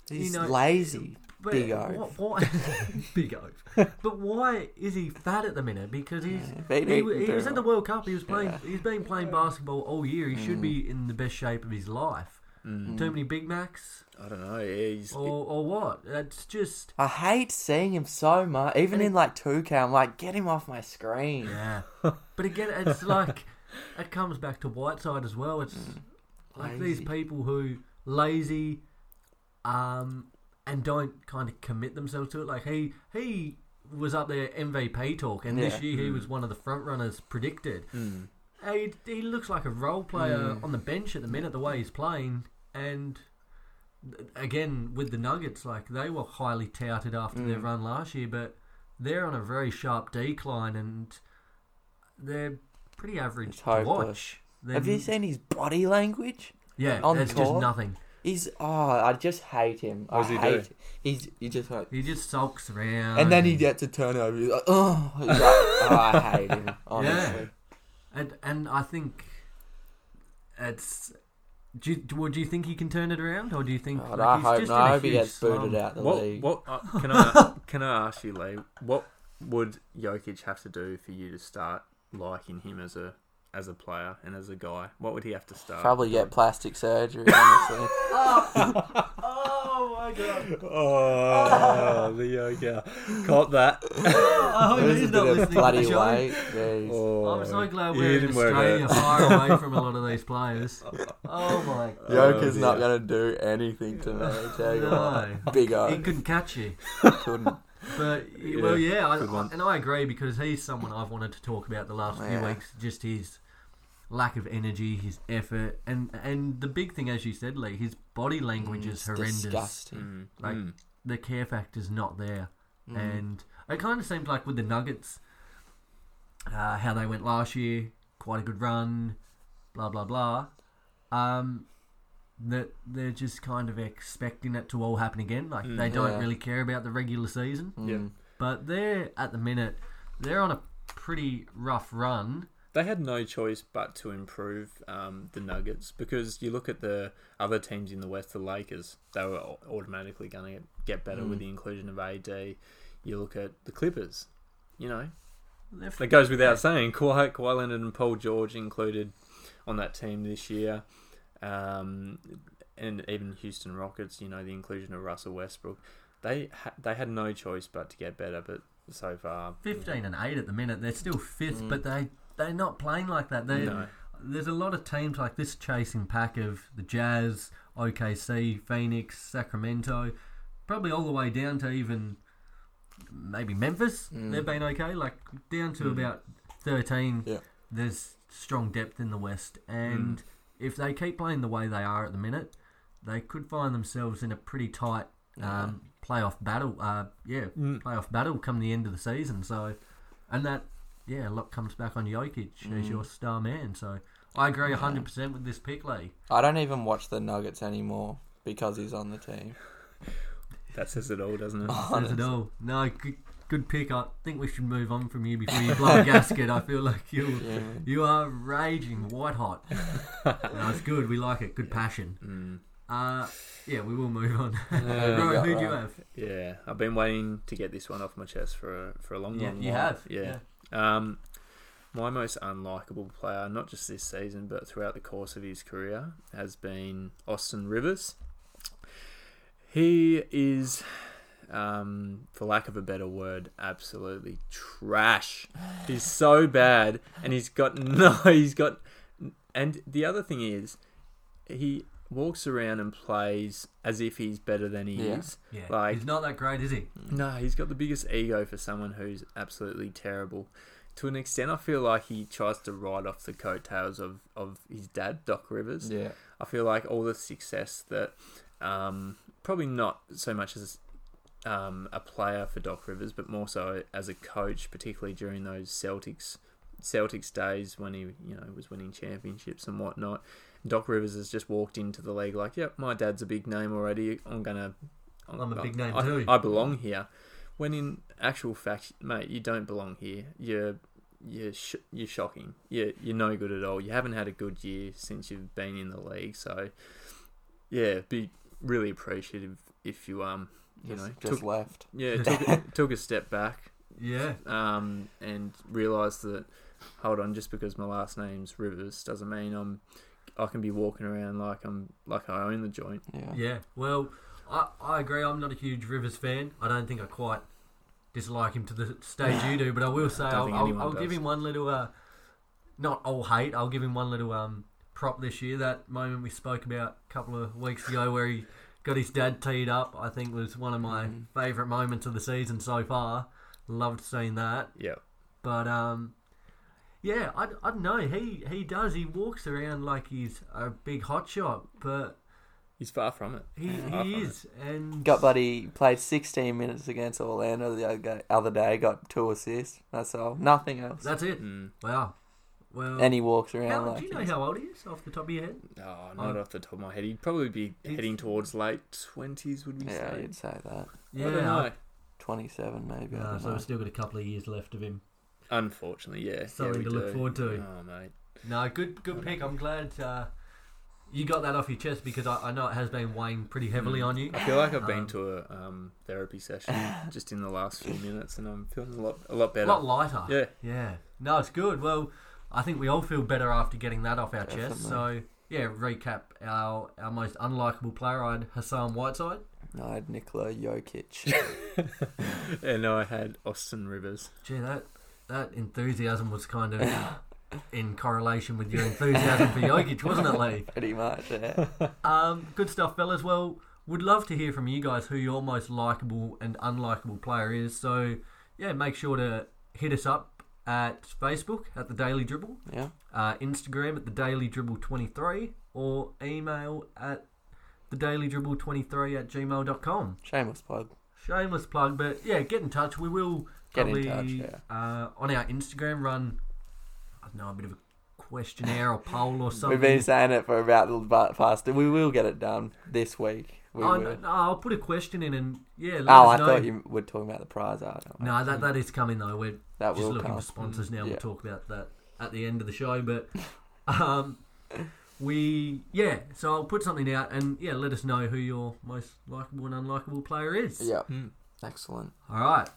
he's know- lazy. but Big what, what, [LAUGHS] big oaf. But why is he fat at the minute? Because he's Yeah, he, he- he was at the World Cup. He was playing. Yeah. He's been playing basketball all year. He should Mm. be in the best shape of his life. Mm. Too many Big Macs, I don't know. Yeah, he's, or or what? It's just I hate seeing him so much. Even And in like 2K, I'm like, get him off my screen. yeah. [LAUGHS] but again, it's like it comes back to Whiteside as well. It's like these people who lazy, um, and don't kind of commit themselves to it. Like he he was up there MVP talk, and this Yeah. year he was one of the front runners predicted. Mm. He, he looks like a role player Mm. on the bench at the minute, the way he's playing, and again with the Nuggets, like they were highly touted after their Mm. run last year, but they're on a very sharp decline, and they're pretty average It's to hopeless. watch. Have you seen his body language? Yeah, on the it's just nothing. He's oh, I just hate him. What does I he hate. do? He's he just like, He just sulks around, and then he gets a turnover. He's like, oh, he's like, oh, I hate him. [LAUGHS] Honestly, and and I think it's. Do you, do, do you think he can turn it around, or do you think God, like, I he's hope. just No, in a I hope he gets booted slump? out the What? league. What? Uh, [LAUGHS] can I? Can I ask you, Lee? What would Jokic have to do for you to start liking him as a as a player and as a guy? What would he have to start? Probably get plastic surgery. [LAUGHS] Honestly, oh. oh my god! Oh, the yoga. Caught that. Oh, I hope he's not Oh, bit of listening to the bloody show. weight. Oh, jeez. Oh, I'm so glad we're in didn't work Australia, far [LAUGHS] away from a lot of these players. Oh my! [LAUGHS] Joker's Oh, not gonna do anything to me. I tell you No. what, big He couldn't catch you, couldn't. but well, yeah, I, good and I agree because he's someone I've wanted to talk about the last few Yeah. weeks. Just his lack of energy, his effort, and and the big thing, as you said, Lee, his body language is horrendous. Disgusting. Mm, Like- mm. The care factor's not there. Mm. And it kind of seemed like with the Nuggets, uh, how they went last year, quite a good run, blah blah blah. Um, that they're just kind of expecting it to all happen again. Like Mm. they don't Yeah. really care about the regular season, Yeah. Mm. but they're at the minute they're on a pretty rough run. They had no choice but to improve um, the Nuggets because you look at the other teams in the West, the Lakers, they were automatically going to get better with Mm. the inclusion of AD. You look at the Clippers, you know, It goes without saying. Kawhi, Kawhi Leonard and Paul George included on that team this year, um, and even Houston Rockets. You know the inclusion of Russell Westbrook. They ha- they had no choice but to get better, but so far fifteen and eight at the minute. They're still fifth, Mm. but they they're not playing like that. They No. there's a lot of teams like this chasing pack of the Jazz, OKC, Phoenix, Sacramento, probably all the way down to even maybe Memphis. Mm. They've been okay, like down to Mm. about thirteen. Yeah. There's strong depth in the West, and if they keep playing the way they are at the minute, they could find themselves in a pretty tight um, playoff battle. Uh, yeah, Mm. playoff battle come the end of the season. So, and that yeah, a lot comes back on Jokic as Mm. your star man. So I agree hundred percent with this pick, Lee. I don't even watch the Nuggets anymore because he's on the team. That says it all, doesn't it? [LAUGHS] Says it all. No, good, good pick. I think we should move on from you before you blow a [LAUGHS] gasket. I feel like you Yeah. you are raging white hot. [LAUGHS] no, it's good. We like it. Good passion. Mm. Uh, yeah, we will move on. [LAUGHS] you Ro, got, who do you have? Yeah, I've been waiting to get this one off my chest for a, for a long, Yeah, long you while. have. Yeah. Um, my most unlikable player, not just this season, but throughout the course of his career, has been Austin Rivers. He is, um, for lack of a better word, absolutely trash. He's so bad, and he's got [LAUGHS] no. He's got, and the other thing is, he walks around and plays as if he's better than he Yeah. is. Yeah, Like- he's not that great, is he? No, he's got the biggest ego for someone who's absolutely terrible. To an extent, I feel like he tries to ride off the coattails of, of his dad, Doc Rivers. Yeah. I feel like all the success that, um, probably not so much as um, a player for Doc Rivers, but more so as a coach, particularly during those Celtics Celtics days when he you know was winning championships and whatnot. Doc Rivers has just walked into the league like, yep, my dad's a big name already. I'm gonna. I'm a big name I, too." I belong here. When in actual fact, mate, you don't belong here. You're you're sh- you're shocking. You're you're no good at all. You haven't had a good year since you've been in the league. So yeah, be really appreciative if you um you Just, know just took left. yeah took, [LAUGHS] took a step back Yeah. um and realised that hold on, just because my last name's Rivers doesn't mean I'm I can be walking around like I'm like I own the joint. Yeah. Yeah. Well, I, I agree. I'm not a huge Rivers fan. I don't think I quite dislike him to the stage you do, but I will [LAUGHS] say Don't I'll, I'll, I'll give him one little, uh, not all hate. I'll give him one little um, prop this year. That moment we spoke about a couple of weeks ago where he got his dad teed up, I think was one of my Mhm. favourite moments of the season so far. Loved seeing that. Yeah. But um, yeah, I, I don't know. He he does. He walks around like he's a big hotshot, but He's far from it. he, Far from he it. is. And Got buddy played 16 minutes against Orlando the other day. Got two assists. That's all. Nothing else. that's it. Mm. Wow. Well, and he walks around how, like. do you know he's- how old he is off the top of your head? Oh, not Oh. off the top of my head. He'd probably be He's- heading towards late twenties, would we Yeah, say? you'd say that. I don't know. 27 maybe. I don't so know. we've still got a couple of years left of him. Unfortunately, yeah. Something yeah, we to look do. forward to. Oh, mate. No, good good pick. I'm glad uh, you got that off your chest because I, I know it has been weighing pretty heavily Mm. on you. I feel like I've Um, been to a um, therapy session [LAUGHS] just in the last few minutes, and I'm feeling a lot, a lot A better. lot lighter. Yeah. Yeah. No, it's good. Well, I think we all feel better after getting that off our chest. So, yeah, recap our our most unlikable player. I had Hassan Whiteside. No, I had Nikola Jokic. [LAUGHS] and I had Austin Rivers. Gee, that that enthusiasm was kind of in correlation with your enthusiasm for Jokic, wasn't it, Lee? [LAUGHS] Pretty much, yeah. Um, good stuff, fellas. Well, would love to hear from you guys who your most likable and unlikable player is. So, yeah, make sure to hit us up at Facebook at the Daily Dribble, Yeah. uh, Instagram at the Daily Dribble 23, or email at the Daily Dribble 23 at gmail.com. Shameless plug. Shameless plug, but yeah, get in touch. We will Get in probably touch, uh, on our Instagram run. I don't know a bit of a questionnaire or poll or something. We've been saying it for about the ba- past. We will get it done this week. We Oh, no, no, I'll put a question in and yeah. Let oh, I know. thought you were talking about the prize art. No, that that is coming though. We're that just looking come. for sponsors now. Yeah. We'll talk about that at the end of the show. But [LAUGHS] um, we yeah. So I'll put something out and yeah, let us know who your most likable and unlikable player is. Yeah. Hmm. Excellent. All right.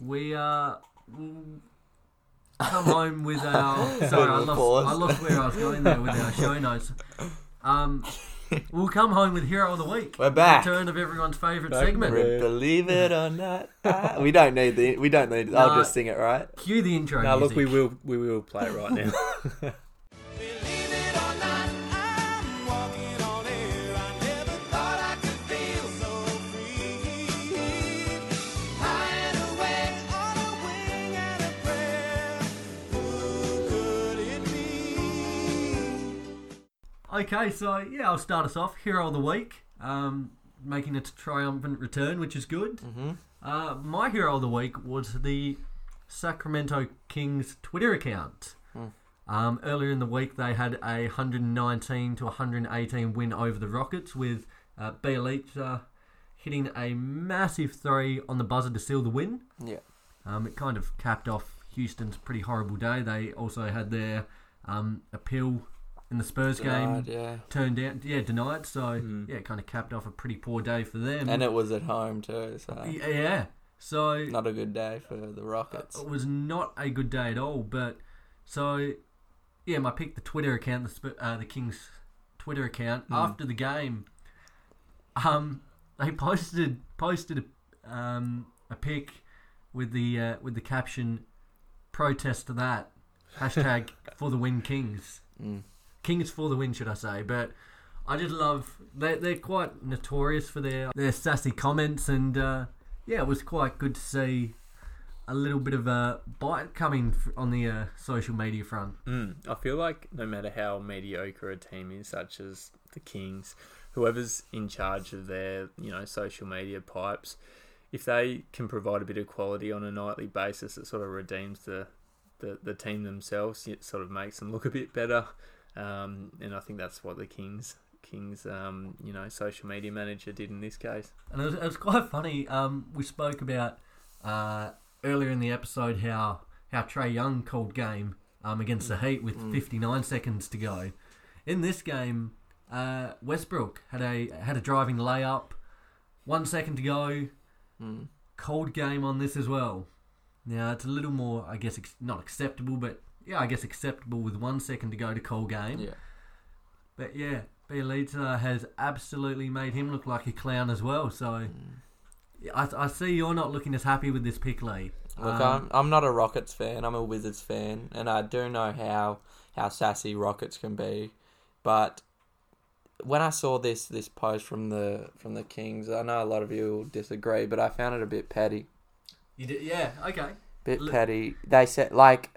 We uh come home with our. [LAUGHS] Sorry, I lost. I lost where I was going there with our show notes. Um, we'll come home with hero of the week. We're back. Return of everyone's favourite Back segment. with- Believe it or not, [LAUGHS] ah, we don't need the. We don't need. No. I'll just sing it right. Cue the intro. Now, look, music. we will, we will play it right now. [LAUGHS] Okay, so yeah, I'll start us off. Hero of the week, um, making a triumphant return, which is good. Mm-hmm. Uh, my hero of the week was the Sacramento Kings Twitter account. Hmm. Um, earlier in the week, they had a 119 to 118 win over the Rockets with uh, Bjelica hitting a massive three on the buzzer to seal the win. Yeah. Um, it kind of capped off Houston's pretty horrible day. They also had their um, appeal in the Spurs Denied, game yeah. turned down, yeah, denied. So Mm. yeah, it kind of capped off a pretty poor day for them. And it was at home too, so yeah, so not a good day for the Rockets. it was not a good day at all. But so yeah, my pick the Twitter account, the uh, the Kings Twitter account Hmm. after the game. Um, [LAUGHS] they posted posted a, um, a pic with the uh, with the caption "Protest to that." Hashtag [LAUGHS] for the win, Kings. Mm. Kings for the win, should I say? But I just love they they're quite notorious for their their sassy comments, and uh, yeah, it was quite good to see a little bit of a bite coming on the uh, social media front. Mm, I feel like no matter how mediocre a team is, such as the Kings, whoever's in charge of their you know social media pipes, if they can provide a bit of quality on a nightly basis, it sort of redeems the the, the team themselves. It sort of makes them look a bit better, um, and I think that's what the Kings Kings um, you know social media manager did in this case. And it was, it was quite funny. Um, we spoke about uh, earlier in the episode how how Trae Young called game um, against the Heat with 59 seconds to go. In this game, uh, Westbrook had a had a driving layup, one second to go. Mm. Cold game on this as well. Now it's a little more, I guess, ex- not acceptable, but yeah, I guess acceptable with one second to go to cold game. Yeah. But yeah, Bjelica has absolutely made him look like a clown as well. So Mm. I, I see you're not looking as happy with this pick, Lee. Look, Um, I'm I'm not a Rockets fan. I'm a Wizards fan, and I do know how how sassy Rockets can be. But when I saw this this post from the from the Kings, I know a lot of you will disagree, but I found it a bit petty. You did, yeah, okay. Bit Look- petty. They said like,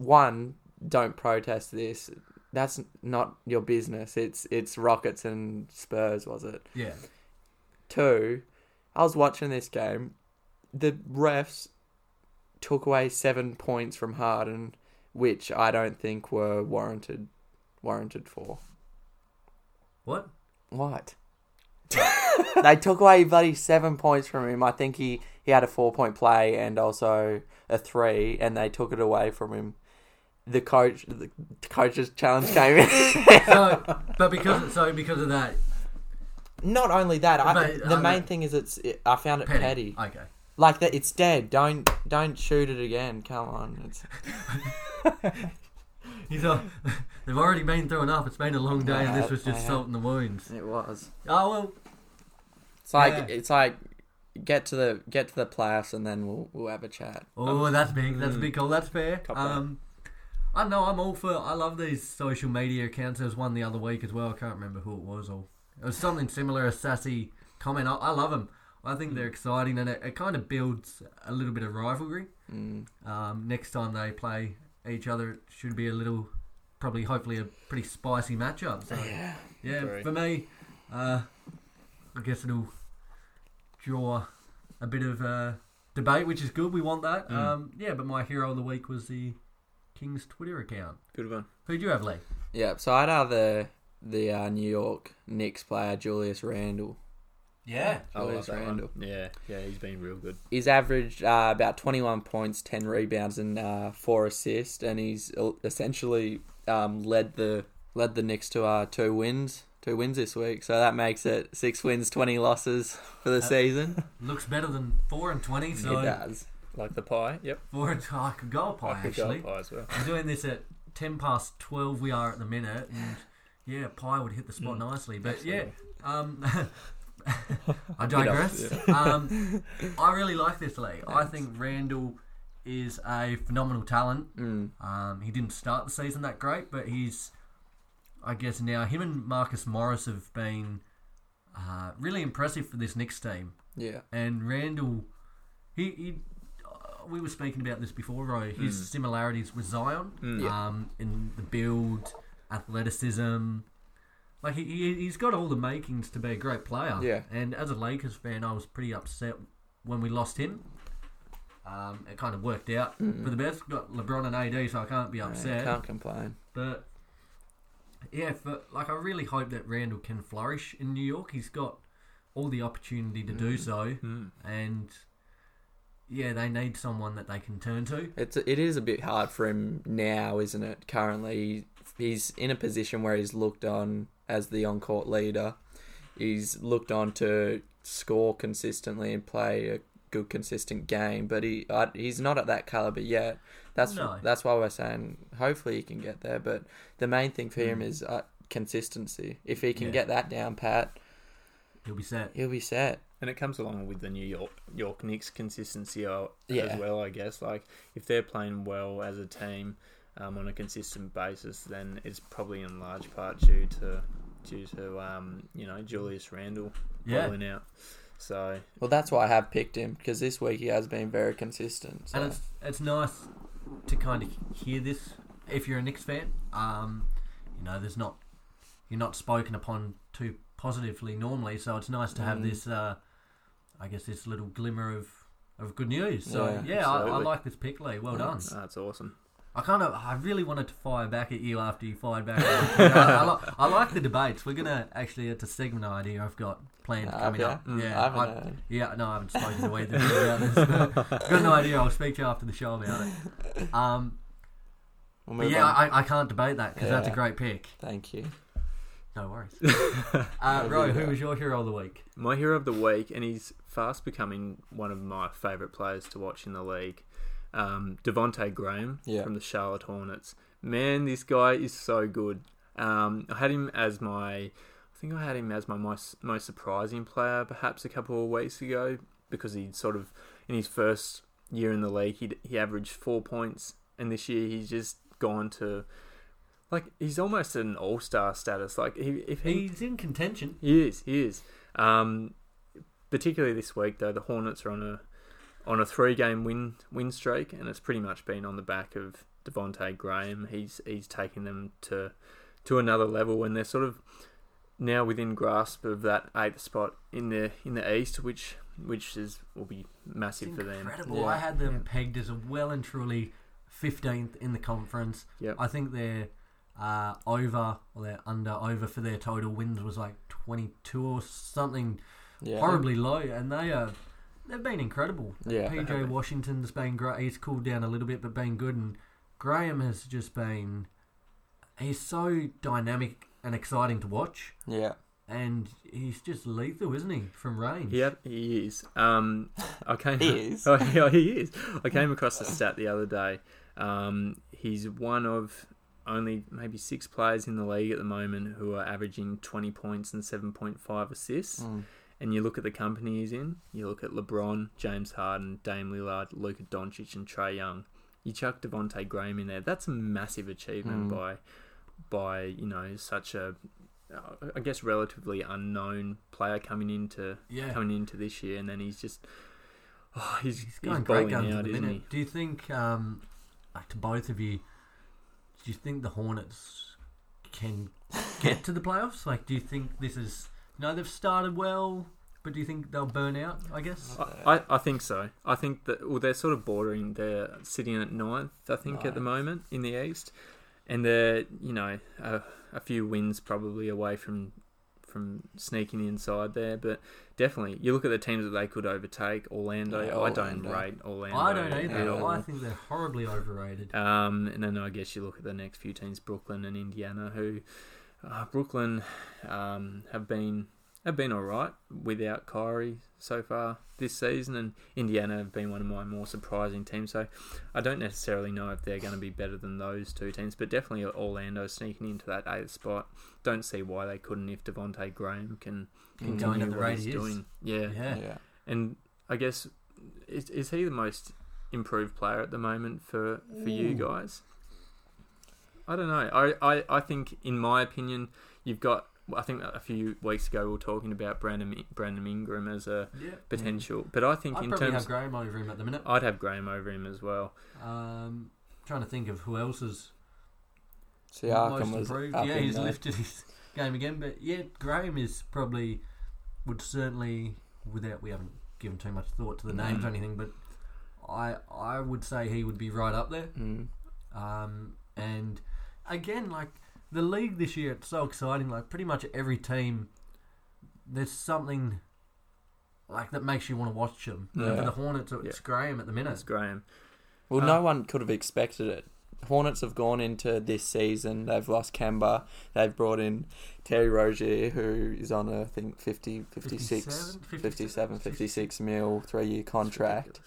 one, don't protest this. That's not your business. It's it's Rockets and Spurs, was it? Yeah. Two, I was watching this game. The refs took away seven points from Harden, which I don't think were warranted warranted for. What? What? [LAUGHS] they took away bloody seven points from him. I think he, he had a four point play and also a three, and they took it away from him. The coach, the coach's challenge [LAUGHS] came in. So, but because so because of that, Not only that, I, But, the um, main thing is it's. It, I found it petty. petty. Okay. Like that, it's dead. Don't don't shoot it again. Come on, it's [LAUGHS] He's all, they've already been through enough. It's been a long day, and this was just salt in the wounds. it was. Oh well, It's like Yeah. it's like get to the get to the playoffs and then we'll we'll have a chat. Oh, that's big. That's big call. That's fair. Um, I know. I'm all for. I love these social media accounts. There was one the other week as well. I can't remember who it was. Or it was something similar. A sassy comment. I, I love them. I think they're exciting, and it, it kind of builds a little bit of rivalry. Mm. Um, next time they play each other, it should be a little, probably, hopefully, a pretty spicy matchup. So, Yeah. yeah, for me, uh, I guess it'll draw a bit of uh, debate, which is good. We want that. Mm. Um, yeah, but my hero of the week was the King's Twitter account. Good one. Who do you have, Lee? Yeah. So I'd have the the uh, New York Knicks player Julius Randle. Yeah. I love Julius that Randle. one. Yeah, yeah, he's been real good. He's averaged uh, about 21 points, 10 rebounds, and uh, four assists, and he's essentially um, led the led the Knicks to uh, two wins, two wins this week. So that makes it six wins, 20 losses for the season. [LAUGHS] Looks better than four and twenty. So it does. Like the pie. Yep. four and I could go a pie I could go actually. pie as well. I'm doing this at ten past twelve. We are at the minute, and yeah, pie would hit the spot Mm, nicely. But yeah, um, [LAUGHS] I [LAUGHS] Bit up, digress. [LAUGHS] um, I really like this league. I think Randle is a phenomenal talent. Mm. Um, he didn't start the season that great, but he's, I guess now him and Marcus Morris have been uh, really impressive for this Knicks team. Yeah. And Randle, he, he we were speaking about this before, Roy. His similarities with Zion, Mm. Um, in the build, athleticism. Like he, he, he's got all the makings to be a great player. Yeah. And as a Lakers fan, I was pretty upset when we lost him. Um, it kind of worked out for the best. Got LeBron and AD, so I can't be Yeah, upset. can't complain. But yeah, for, like I really hope that Randle can flourish in New York. He's got all the opportunity to do so, Mm. and yeah, they need someone that they can turn to. It's it is a bit hard for him now, isn't it? Currently, he's in a position where he's looked on as the on-court leader. He's looked on to score consistently and play a good, consistent game, but he uh, he's not at that caliber yet. That's No. that's why we're saying hopefully he can get there. But the main thing for him Mm. is uh, consistency. If he can Yeah. get that down pat, He'll be set. he'll be set. And it comes along with the New York York Knicks consistency Yeah. as well, I guess. Like if they're playing well as a team um, on a consistent basis, then it's probably in large part due to due to um, you know Julius Randle Yeah. rolling out. So Well, that's why I have picked him because this week he has been very consistent. So. And it's it's nice to kind of hear this if you're a Knicks fan. Um, you know, there's not you're not spoken upon too positively normally, so it's nice to have Mm. this. Uh, I guess this little glimmer of, of good news. So Yeah, yeah, I, I like this pick, Lee. Well done. that's awesome. I kind of, I really wanted to fire back at you after you fired back. [LAUGHS] I, I, li- I like the debates. We're gonna actually, it's a segment idea I've got planned Ah, coming up. ya? Yeah, I haven't I- yeah, no, I haven't spoken to either about this. Got no idea. I'll speak to you after the show about it. Um, We'll yeah. I, I can't debate that because that's a great pick. Thank you. No worries. [LAUGHS] Uh, Ro, who was your hero of the week? My hero of the week, and he's fast becoming one of my favourite players to watch in the league. Um, Devonte Graham Yeah. from the Charlotte Hornets. Man, this guy is so good. Um, I had him as my, I think I had him as my most, most surprising player, perhaps a couple of weeks ago, because he sort of in his first year in the league, he he averaged four points, and this year he's just gone to. Like he's almost an all-star status. Like he, if he He's in contention. he is. He is. Um, particularly this week, though, the Hornets are on a on a three game win win streak, and it's pretty much been on the back of Devonte Graham. He's he's taken them to to another level, and they're sort of now within grasp of that eighth spot in the in the East, which which is will be massive for them. Incredible. Yeah. I had them pegged as a well and truly 15th in the conference. Yep. I think they're uh, over or they're under over for their total wins was like 22 or something Yeah. horribly low, and they are they've been incredible. Yeah. PJ Washington's been great. He's cooled down a little bit, but been good. And Graham has just been he's so dynamic and exciting to watch, Yeah. and he's just lethal, isn't he, from range? Yep, he is. Um, I came. He is. [LAUGHS] Oh, yeah, he is. I came across a stat the other day. Um, he's one of only maybe six players in the league at the moment who are averaging 20 points and 7.5 assists. Mm. And you look at the company he's in. You look at LeBron, James Harden, Dame Lillard, Luka Doncic, and Trae Young. You chuck Devonte Graham in there. That's a massive achievement Mm. by, by you know such a, uh, guess relatively unknown player coming into Yeah. coming into this year, and then he's just oh, he's, He's he's, guns out, at the isn't minute. he? Do you think, um, like to both of you, do you think the Hornets can get to the playoffs? Like, do you think this is? You know, they've started well, but do you think they'll burn out? I guess. I, I, I think so. I think that well, they're sort of bordering. They're sitting at ninth, I think, at the moment in the East, and they're you know a, a few wins probably away from from sneaking inside there. But definitely, you look at the teams that they could overtake. Orlando, Yeah, I don't Orlando. rate Orlando. I don't either. all. I think they're horribly overrated. Um, and then I guess you look at the next few teams, Brooklyn and Indiana, who uh, Brooklyn um, have been have been all right without Kyrie so far this season, and Indiana have been one of my more surprising teams. So I don't necessarily know if they're going to be better than those two teams, but definitely Orlando sneaking into that eighth spot. Don't see why they couldn't if Devonte Graham can continue Going the what rate he's is. doing. Yeah. Yeah. Yeah. And I guess is, is he the most improved player at the moment for for you guys? I don't know. I, I, I think, in my opinion, you've got. I think a few weeks ago we were talking about Brandon Brandon Ingram as a Yeah. potential, but I think I'd in probably terms, have Graham over him at the minute. I'd have Graham over him as well. Um, trying to think of who else is Siakam most improved. up Yeah, he's there. lifted his game again. But yeah, Graham is probably would certainly without we haven't given too much thought to the names or anything, but I I would say he would be right up there. Mm. Um, and again, like the league this year, it's so exciting. Like pretty much every team, there's something like that makes you want to watch them. Yeah. For the Hornets, it's Yeah. Graham at the minute. That's Graham. Well, Uh, no one could have expected it. Hornets have gone into this season. They've lost Kemba. They've brought in Terry Rozier, who is on a I think 50, 56, 57, 57, 56 mil three year contract.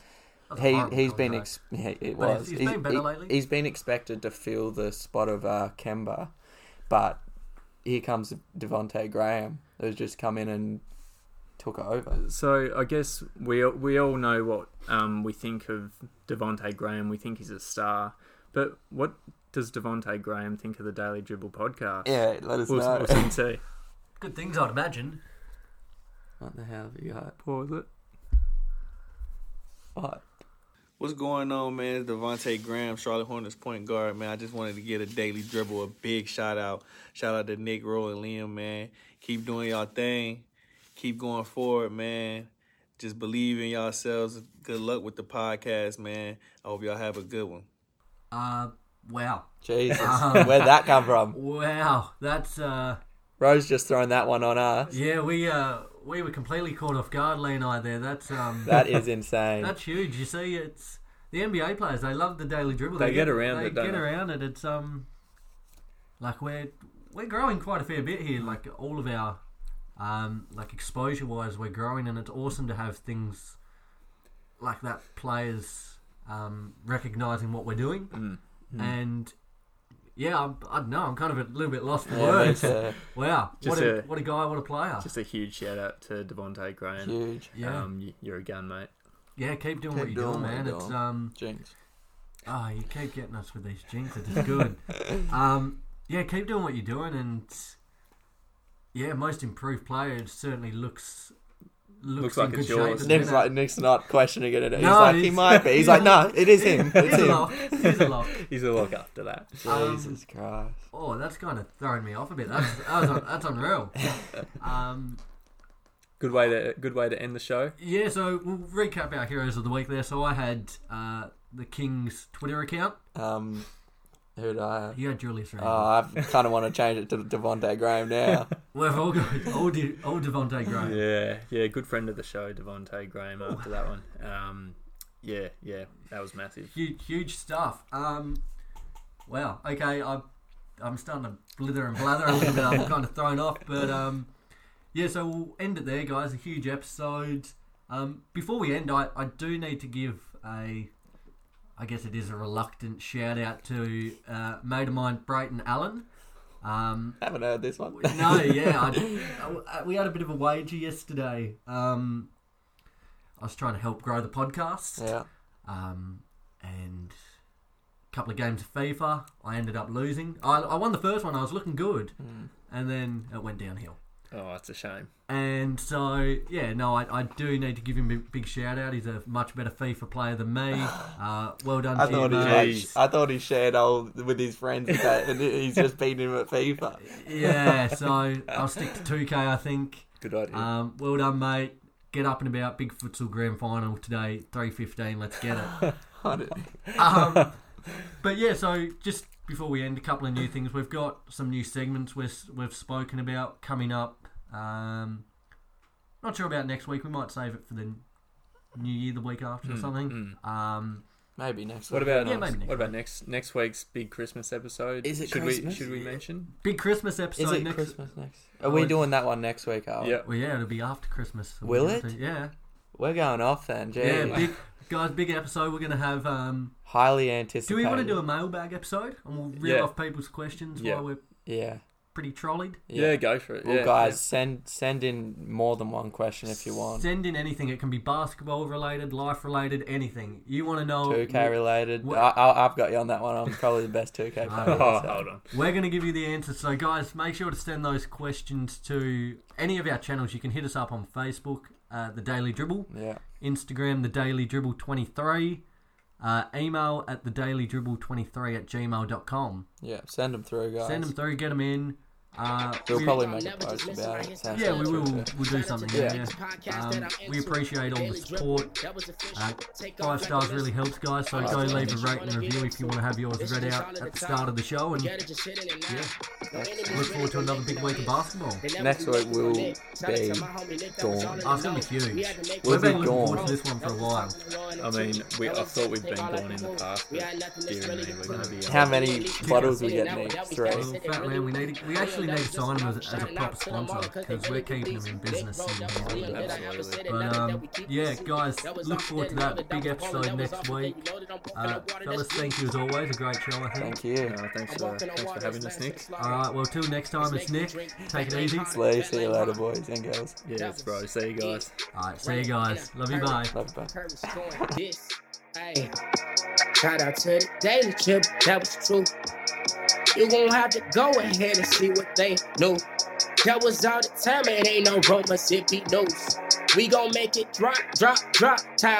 He he's been contract. ex- yeah, it was he's He- been better he- lately. He's been expected to fill the spot of uh, Kemba, but here comes Devonte Graham, who's just come in and took over. So I guess we we all know what um, we think of Devonte Graham. We think he's a star, but what does Devonte Graham think of the Daily Dribble podcast? Yeah, let us we'll, know. we'll soon see. [LAUGHS] Good things, I'd imagine. what the hell have you got? Pause it. What? What's going on, man? It's Devonte Graham, Charlotte Hornets point guard, man. I just wanted to get a daily dribble, a big shout out. Shout out to Nick, Roy, and Liam, man. Keep doing y'all thing. Keep going forward, man. Just believe in yourselves. Good luck with the podcast, man. I hope y'all have a good one. Uh, wow. Jesus, Um, [LAUGHS] where'd that come from? [LAUGHS] Wow, that's uh, Rose just throwing that one on us. yeah. We uh, we were completely caught off guard, Lee and I. There, that's um, [LAUGHS] That is insane. that's huge. You see, it's the NBA players. They love the daily dribble. They get around they it, don't get around it. It's um, like we're we're growing quite a fair bit here. Like all of our um, like exposure wise, we're growing, and it's awesome to have things like that. Players um, recognizing what we're doing, Mm. and yeah, I'm, I don't know. I'm kind of a little bit lost for words. it's, uh, Wow, Just what a, a- what a guy, what a player. Just a huge shout out to Devonte Graham. huge. yeah, Um, y- you're a gun, mate. yeah. Keep doing Keep what you're doing doing, man. you're It's um, Jinx. oh, you keep getting us with these jinxes. It's good. [LAUGHS] um, yeah, keep doing what you're doing, and yeah, most improved player it certainly looks looks, Looks like good it's shape. yours. Nick's like Nick's not questioning it. He's No, like he might be. He's, he's like, a- no, it is him. [LAUGHS] He's It's a him. lock. He's a lock. [LAUGHS] He's a look after that. Um, [LAUGHS] Jesus Christ. Oh, that's kind of throwing me off a bit. That's that was, that's unreal. Um, Good way to good way to end the show. Yeah, so we'll recap our heroes of the week there. So I had uh, the King's Twitter account. Um, who'd I? Have? You had Julius Randle. Oh, I kind of want to change it to Devonte Graham now. [LAUGHS] We've all got all, De, all Devonte Graham. Yeah, yeah, good friend of the show, Devonte Graham. After that one, um, yeah, yeah, that was massive. Huge, huge stuff. Um, wow. Okay, I'm I'm starting to blither and blather a little bit. I'm kind of thrown off, but um, yeah. So we'll end it there, guys. A huge episode. Um, before we end, I, I do need to give a, I guess it is a reluctant shout out to uh, mate of mine, Brayton Allen. Um, Haven't heard this one. no, [LAUGHS] yeah, I, I- we had a bit of a wager yesterday. Um, I was trying to help grow the podcast, yeah. um, and a couple of games of FIFA. I ended up losing. I, I won the first one. I was looking good, Mm. and then it went downhill. Oh, it's a shame. And so, yeah, no, I, I do need to give him a big shout out. He's a much better FIFA player than me. [SIGHS] Uh, well done, I to you, thought he like, I thought he shared all with his friends that, [LAUGHS] and he's just beating him at FIFA. Yeah, [LAUGHS] so I'll stick to 2K, I think. Good idea. Um, well done, mate. Get up and about. Big futsal grand final today, three fifteen. Let's get it. [LAUGHS] Um, but yeah, so just before we end, a couple of new things. We've got some new segments we've, we've spoken about coming up. Um, not sure about next week. We might save it for the new year, the week after or Mm, something. Um, Maybe next. what week. about Yeah, maybe next what about next next week's big Christmas episode? Is it should Christmas? we should we mention? big Christmas episode Is it next. Christmas next? Oh, Are we doing that one next week? Are we? Yeah. Well, yeah, it'll be after Christmas. Will it? get to- Yeah. We're going off then. Jeez. Yeah, big guys, big episode. We're gonna have. Um, Highly anticipated. do we want to do a mailbag episode and we'll reel Yeah. off people's questions Yeah. while we're Yeah. Pretty trolleyed? Yeah, go for it. Well, yeah, guys, send send in more than one question if you want. Send in anything. It can be basketball related, life related, anything you want to know. 2K related. Wh- I, I, I've got you on that one. I'm probably the best 2K [LAUGHS] player. Oh, so. [LAUGHS] hold on. We're going to give you the answers. So, guys, make sure to send those questions to any of our channels. You can hit us up on Facebook, uh, The Daily Dribble, Yeah. Instagram, The Daily Dribble 23, uh, email at The Daily Dribble 23 at gmail.com. Yeah. Send them through, guys. Send them through, get them in. Uh, We'll we- probably make a post about it. Sounds Yeah, we will. We'll do something. Yeah. Um, we appreciate all the support. Uh, five stars really helps, guys. So go leave a rate and review if you want to have yours read out at the start of the show. And Yeah. look forward to another big week of basketball. Next week will be gone. Oh, it's gonna be huge. We'll We've been be looking gone. forward to this one for a while. I mean, we, I thought we've been gone in the past, but dear me, we're going to be. How many bottles we get next? Three. Well, Fat Man, we need we actually need to sign them as, as a proper sponsor because we're keeping them in business. in here. Absolutely. But um, yeah, guys, look forward to that big episode next week. Uh, fellas, thank you as always. A great show, I think. Thank you. No, thanks for thanks for having us, Nick. All right, well, till next time, it's Nick. Take it easy. Slay, see you later, boys and girls. Yes, bro. See you guys. All right, see you guys. Love you, bye. Love you, bye. Going [LAUGHS] this. Hey, shout out to the Daily Trip. That was true. You gon' have to go ahead and see what they knew. That was all the time. It ain't no Roma Zippy news. We gon' make it drop, drop, drop. Time